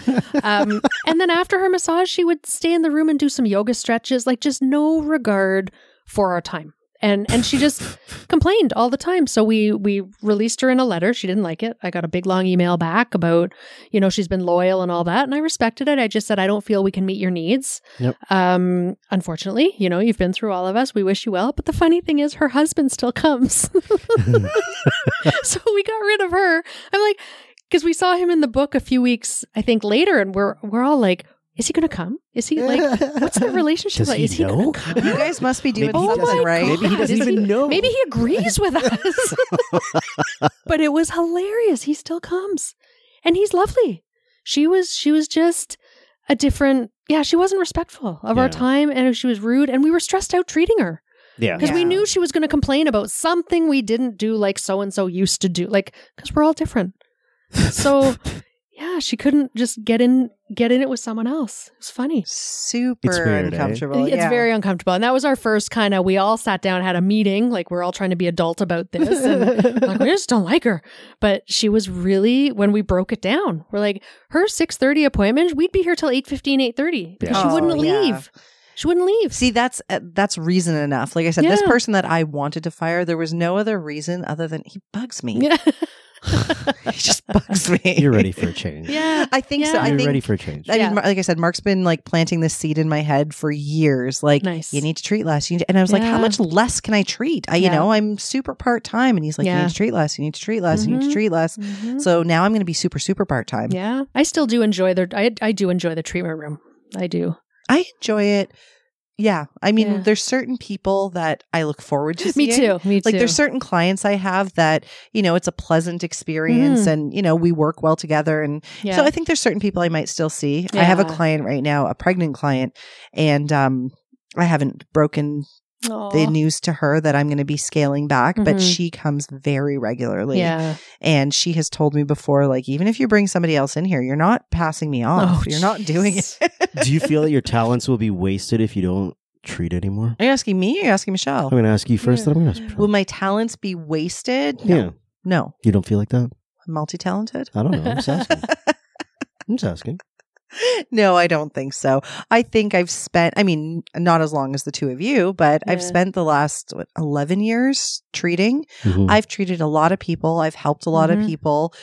Um, and then after her massage, she would stay in the room and do some yoga stretches, like just no regard for our time. And and she just complained all the time. So we we released her in a letter. She didn't like it. I got a big long email back about, you know, she's been loyal and all that. And I respected it. I just said I don't feel we can meet your needs. Yep. Um, unfortunately, you know, you've been through all of us. We wish you well. But the funny thing is her husband still comes. so we got rid of her. I'm like, because we saw him in the book a few weeks, I think, later, and we're we're all like, is he going to come? Is he like, what's the relationship Does like? he is he know? going to come? You guys must be doing Maybe he something doesn't- right. maybe he doesn't Is even know. Maybe he agrees with us. but it was hilarious. He still comes. And he's lovely. She was she was just a different yeah, she wasn't respectful of our time and she was rude and we were stressed out treating her Yeah. because we knew she was going to complain about something we didn't do like so and so used to do like cuz we're all different. So yeah, she couldn't just get in get in it with someone else. It was funny. Super It's weird, eh? uncomfortable. It's yeah. very uncomfortable. And that was our first kind of, we all sat down, had a meeting, like we're all trying to be adult about this. And like, we just don't like her. But she was really, when we broke it down, we're like, her 6.30 appointment, we'd be here till 8.15, 8.30 because she Oh, wouldn't yeah. leave. She wouldn't leave. See, that's uh, that's reason enough. Like I said, this person that I wanted to fire, there was no other reason other than he bugs me. Yeah. he just bugs me. You're ready for a change. yeah. I think so. I You're think ready for a change. I Yeah. mean, like I said, Mark's been like planting this seed in my head for years. Like, Nice. you need to treat less. You need to- and I was like, how much less can I treat? I, you know, I'm super part time. And he's like, you need to treat less. You need to treat less. You need to treat less. Mhm. So now I'm going to be super, super part time. Yeah. I still do enjoy the. I, I do enjoy the treatment room. I do. I enjoy it. Yeah. I mean, Yeah. there's certain people that I look forward to Me too. Me too. Like there's certain clients I have that, you know, it's a pleasant experience Mhm. and, you know, we work well together. And yeah. so I think there's certain people I might still see. I have a client right now, a pregnant client, and um I haven't broken the news to her that I'm going to be scaling back, but Mhm. she comes very regularly. Yeah. And she has told me before, like, even if you bring somebody else in here, you're not passing me off. Oh, you're not doing it. Do you feel that your talents will be wasted if you don't treat anymore? Are you asking me or are you asking Michelle? I'm going to ask you first, Yeah. then I'm going to ask Michelle. Will my talents be wasted? No. Yeah. No. You don't feel like that? I'm multi talented. I don't know. I'm just asking. I'm just asking. no, I don't think so. I think I've spent, I mean, not as long as the two of you, but I've spent the last what, 11 years treating. Mhm. I've treated a lot of people. I've helped a lot Mhm. of people.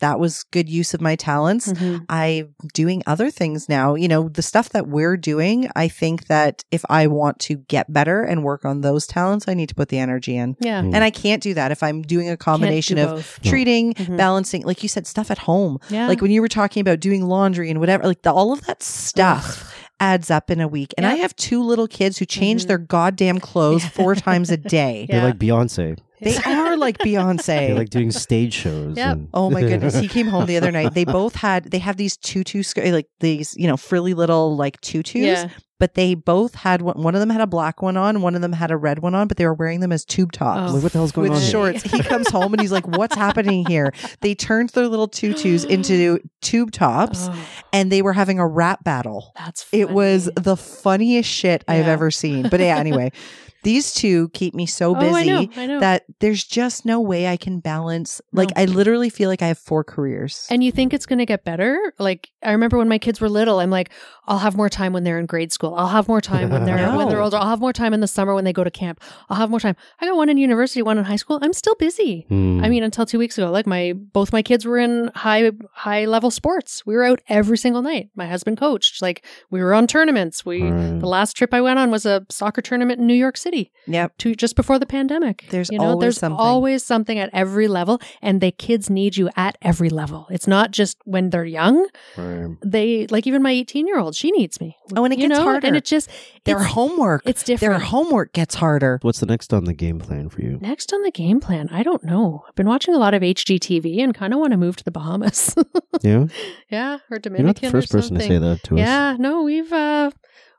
That was good use of my talents. Mhm. I'm doing other things now. You know, the stuff that we're doing, I think that if I want to get better and work on those talents, I need to put the energy in. Yeah. Mm. And I can't do that if I'm doing a combination do of both. No. treating, Mhm. balancing, like you said, stuff at home. Yeah. Like when you were talking about doing laundry and whatever, like the, all of that stuff adds up in a week. And I have two little kids who change Mhm. their goddamn clothes four times a day. They're Yeah. like Beyonce. They are like Beyonce. They're like doing stage shows. Yep. and- Oh my goodness. He came home the other night. They both had, they have these tutu, sk- eh, like these, you know, frilly little like tutus, yeah. but they both had one, one of them had a black one on, one of them had a red one on, but they were wearing them as tube tops. Oh. Like, what the hell's going with on? here? shorts. He comes home and he's like, "What's happening here?" They turned their little tutus into tube tops, Oh, and they were having a rap battle. that's funny. It was the funniest shit I've ever seen. But yeah, anyway, these two keep me so busy Oh, I know. I know. that there's just no way I can balance. Like No. I literally feel like I have four careers. and you think it's going to get better? Like I remember when my kids were little, I'm like, I'll have more time when they're in grade school. I'll have more time when they're when they're older. I'll have more time in the summer when they go to camp. I'll have more time. I got one in university, one in high school. I'm still busy. Hmm. I mean, until two weeks ago, like my both my kids were in high high level sports. We were out every single night. My husband coached. Like we were on tournaments. We Right. the last trip I went on was a soccer tournament in New York City. City Yep. to just before the pandemic. There's you know, always there's something. always something at every level, and the kids need you at every level. It's not just when they're young. Right. They like even my 18 year old. She needs me. Oh, and it you gets know? harder. and it just Their it's, homework. it's different. Their homework gets harder. What's the next on the game plan for you? Next on the game plan, I don't know. I've been watching a lot of HGTV and kind of want to move to the Bahamas. Yeah, yeah, or Dominican. you're not the first or person to say that to us. Yeah, no, we've uh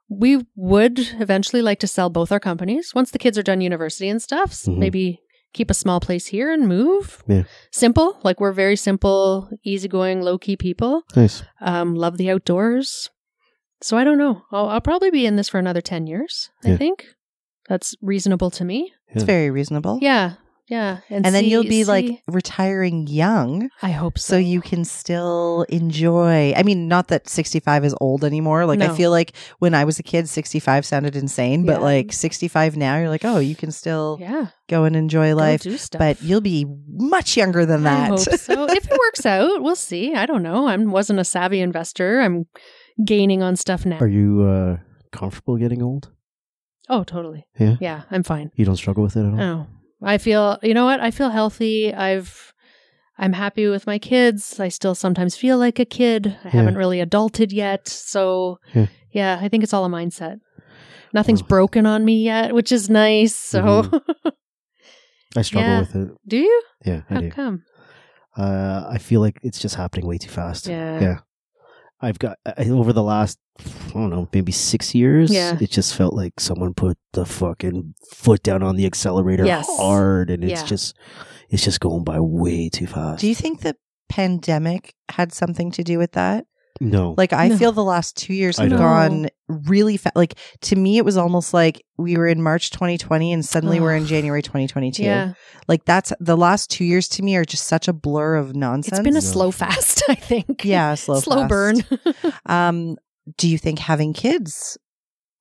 we would eventually like to sell both our companies once the kids are done university and stuff. s- Mhm. Maybe keep a small place here and move. Yeah. Simple, like we're very simple, easygoing, low key people. Nice. Um, love the outdoors. So I don't know. I'll, I'll probably be in this for another ten years. I think that's reasonable to me. It's very reasonable. Yeah, yeah, And then see- you'll be like retiring young. I hope so. so you can still enjoy i mean not that 65 is old anymore like i feel like when i was a kid 65 sounded insane but like 65 now you're like oh you can still yeah, go and enjoy life do stuff. but you'll be much younger than I that hope so. if it works out, we'll see. I don't know. I wasn't a savvy investor. I'm gaining on stuff now. Are you uh, comfortable getting old? oh, totally. Yeah? Yeah, I'm fine. You don't struggle with it at all? Oh, I feel. You know what? I feel healthy. I've. I'm happy with my kids. I still sometimes feel like a kid. I haven't really adulted yet. So, Yeah. yeah, I think it's all a mindset. Nothing's Well- broken on me yet, which is nice. So, Mm-hmm. I struggle Yeah. with it. do you? Yeah, I How do. come? Uh, I feel like it's just happening way too fast. Yeah. Yeah. I've got I, over the last I don't know maybe six years. Yeah. it just felt like someone put the fucking foot down on the accelerator Yes. hard, and it's Yeah. just it's just going by way too fast. do you think the pandemic had something to do with that no, like i No. feel the last two years have gone really fast like to me it was almost like we were in march 2020 and suddenly we're in january 2022 Yeah, like that's the last two years to me are just such a blur of nonsense it's been a No. slow fast. I think. yeah slow slow fast. burn. Um, do you think having kids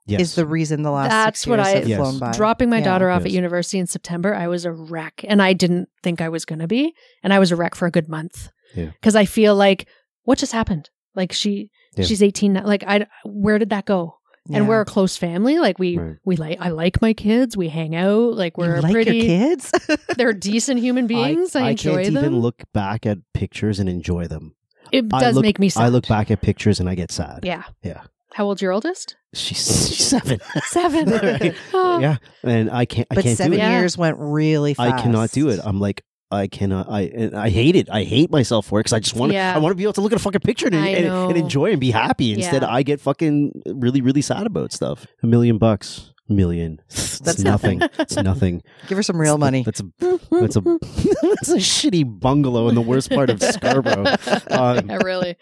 yes. is the reason the last That's six what years I- have Yes. flown by? Dropping my Yeah. daughter off at university in September, I was a wreck, and I didn't think I was going to be, and I was a wreck for a good month. Yeah. because I feel like what just happened. Like she, Yeah. she's eighteen. now. Like I, where did that go? Yeah. And we're a close family. Like we, Right. we like. I like my kids. We hang out. Like we're like pretty. your kids. They're decent human beings. I, enjoy can't them. even look back at pictures and enjoy them. it does look- make me sad. I look back at pictures and I get sad. Yeah. Yeah. How old's your oldest? She's, she's seven. Seven. Right. Oh. yeah, and I can't. I but can't do seven it. Yeah. years went really fast. I cannot do it. I'm like, I cannot. I I hate it. I hate myself for it because I just want to. Yeah. I want to be able to look at a fucking picture and, and, and enjoy and be happy. Instead, Yeah. I get fucking really, really sad about stuff. A million bucks, million. That's That's nothing. it's nothing. Give her some real money. That's a that's a that's a shitty bungalow in the worst part of Scarborough. Um, yeah, really.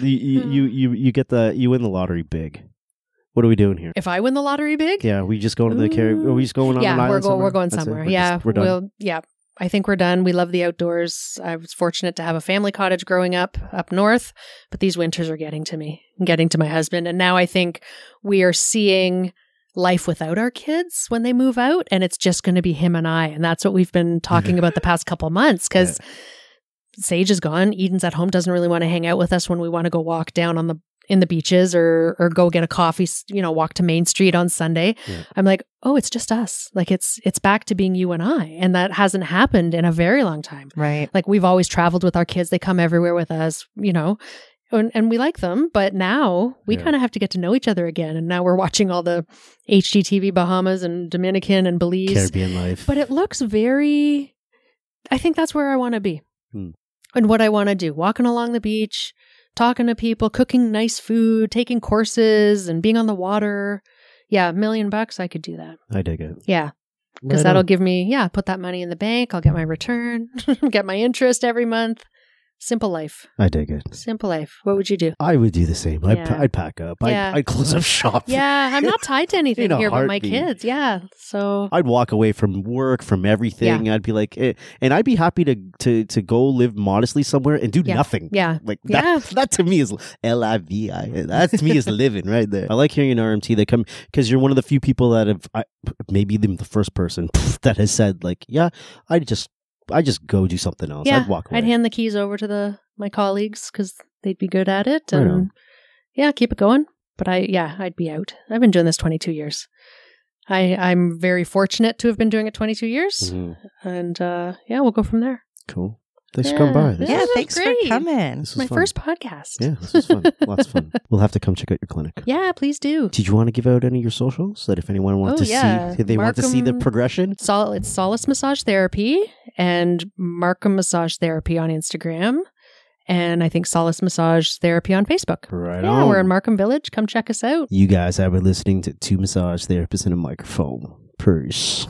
You you, you you you get the you win the lottery big. What are we doing here? If I win the lottery big, Yeah, we just go to the carry. Are we just going on? an yeah, we're island going. We're somewhere? going That's somewhere. We're yeah, just- we're done. We'll, yeah. I think we're done. We love the outdoors. I was fortunate to have a family cottage growing up up north, but these winters are getting to me, getting to my husband, and now I think we are seeing life without our kids when they move out, and it's just going to be him and I, and that's what we've been talking about the past couple months because. Sage is gone. Eden's at home. Doesn't really want to hang out with us when we want to go walk down on the in the beaches or or go get a coffee. You know, walk to Main Street on Sunday. Yeah. I'm like, oh, it's just us. Like it's it's back to being you and I, and that hasn't happened in a very long time. right. Like we've always traveled with our kids. They come everywhere with us. You know. And, and we like them, but now we Yeah. kind of have to get to know each other again. And now we're watching all the HGTV Bahamas and Dominican and Belize. Caribbean life. But it looks very. I think that's where I want to be, Hmm. and what I want to do: walking along the beach, talking to people, cooking nice food, taking courses, and being on the water. Yeah, a million bucks, I could do that. I dig it. Yeah, because Right that'll on. give me yeah, put that money in the bank. I'll get my return, get my interest every month. Simple life, I dig it. simple life. What would you do? I would do the same. I'd, Yeah. I'd pack up. Yeah. I'd, I'd close up shop. Yeah, I'm not tied to anything In a here but my heartbeat. kids. Yeah, so I'd walk away from work, from everything. I'd be like, eh, and I'd be happy to to to go live modestly somewhere and do Yeah. nothing. yeah, Like Yeah. that, that to me is L I V I. That to me is living right there. I like hearing an RMT that come because you're one of the few people that have, I, maybe the, the first person that has said like, yeah, I just, I just go do something else. yeah. I'd walk away. I'd hand the keys over to the my colleagues because they'd be good at it, and yeah, keep it going. But I, yeah, I'd be out. I've been doing this 22 years. I, I'm very fortunate to have been doing it 22 years. Mhm. And uh, yeah, we'll go from there. Cool. Thanks for coming by. Yeah. This, Yeah, this thanks great. for coming. this was My fun. first podcast. Yeah, this was fun. Lots of fun. We'll have to come check out your clinic. Yeah, please do. Did you want to give out any of your socials so that if anyone wants Oh, to yeah. see, they want to see the progression? Sol- it's Solace Massage Therapy and Markham Massage Therapy on Instagram. And I think Solace Massage Therapy on Facebook. Right yeah, on. we're in Markham Village. Come check us out. You guys have been listening to two massage therapists and a microphone. Peace.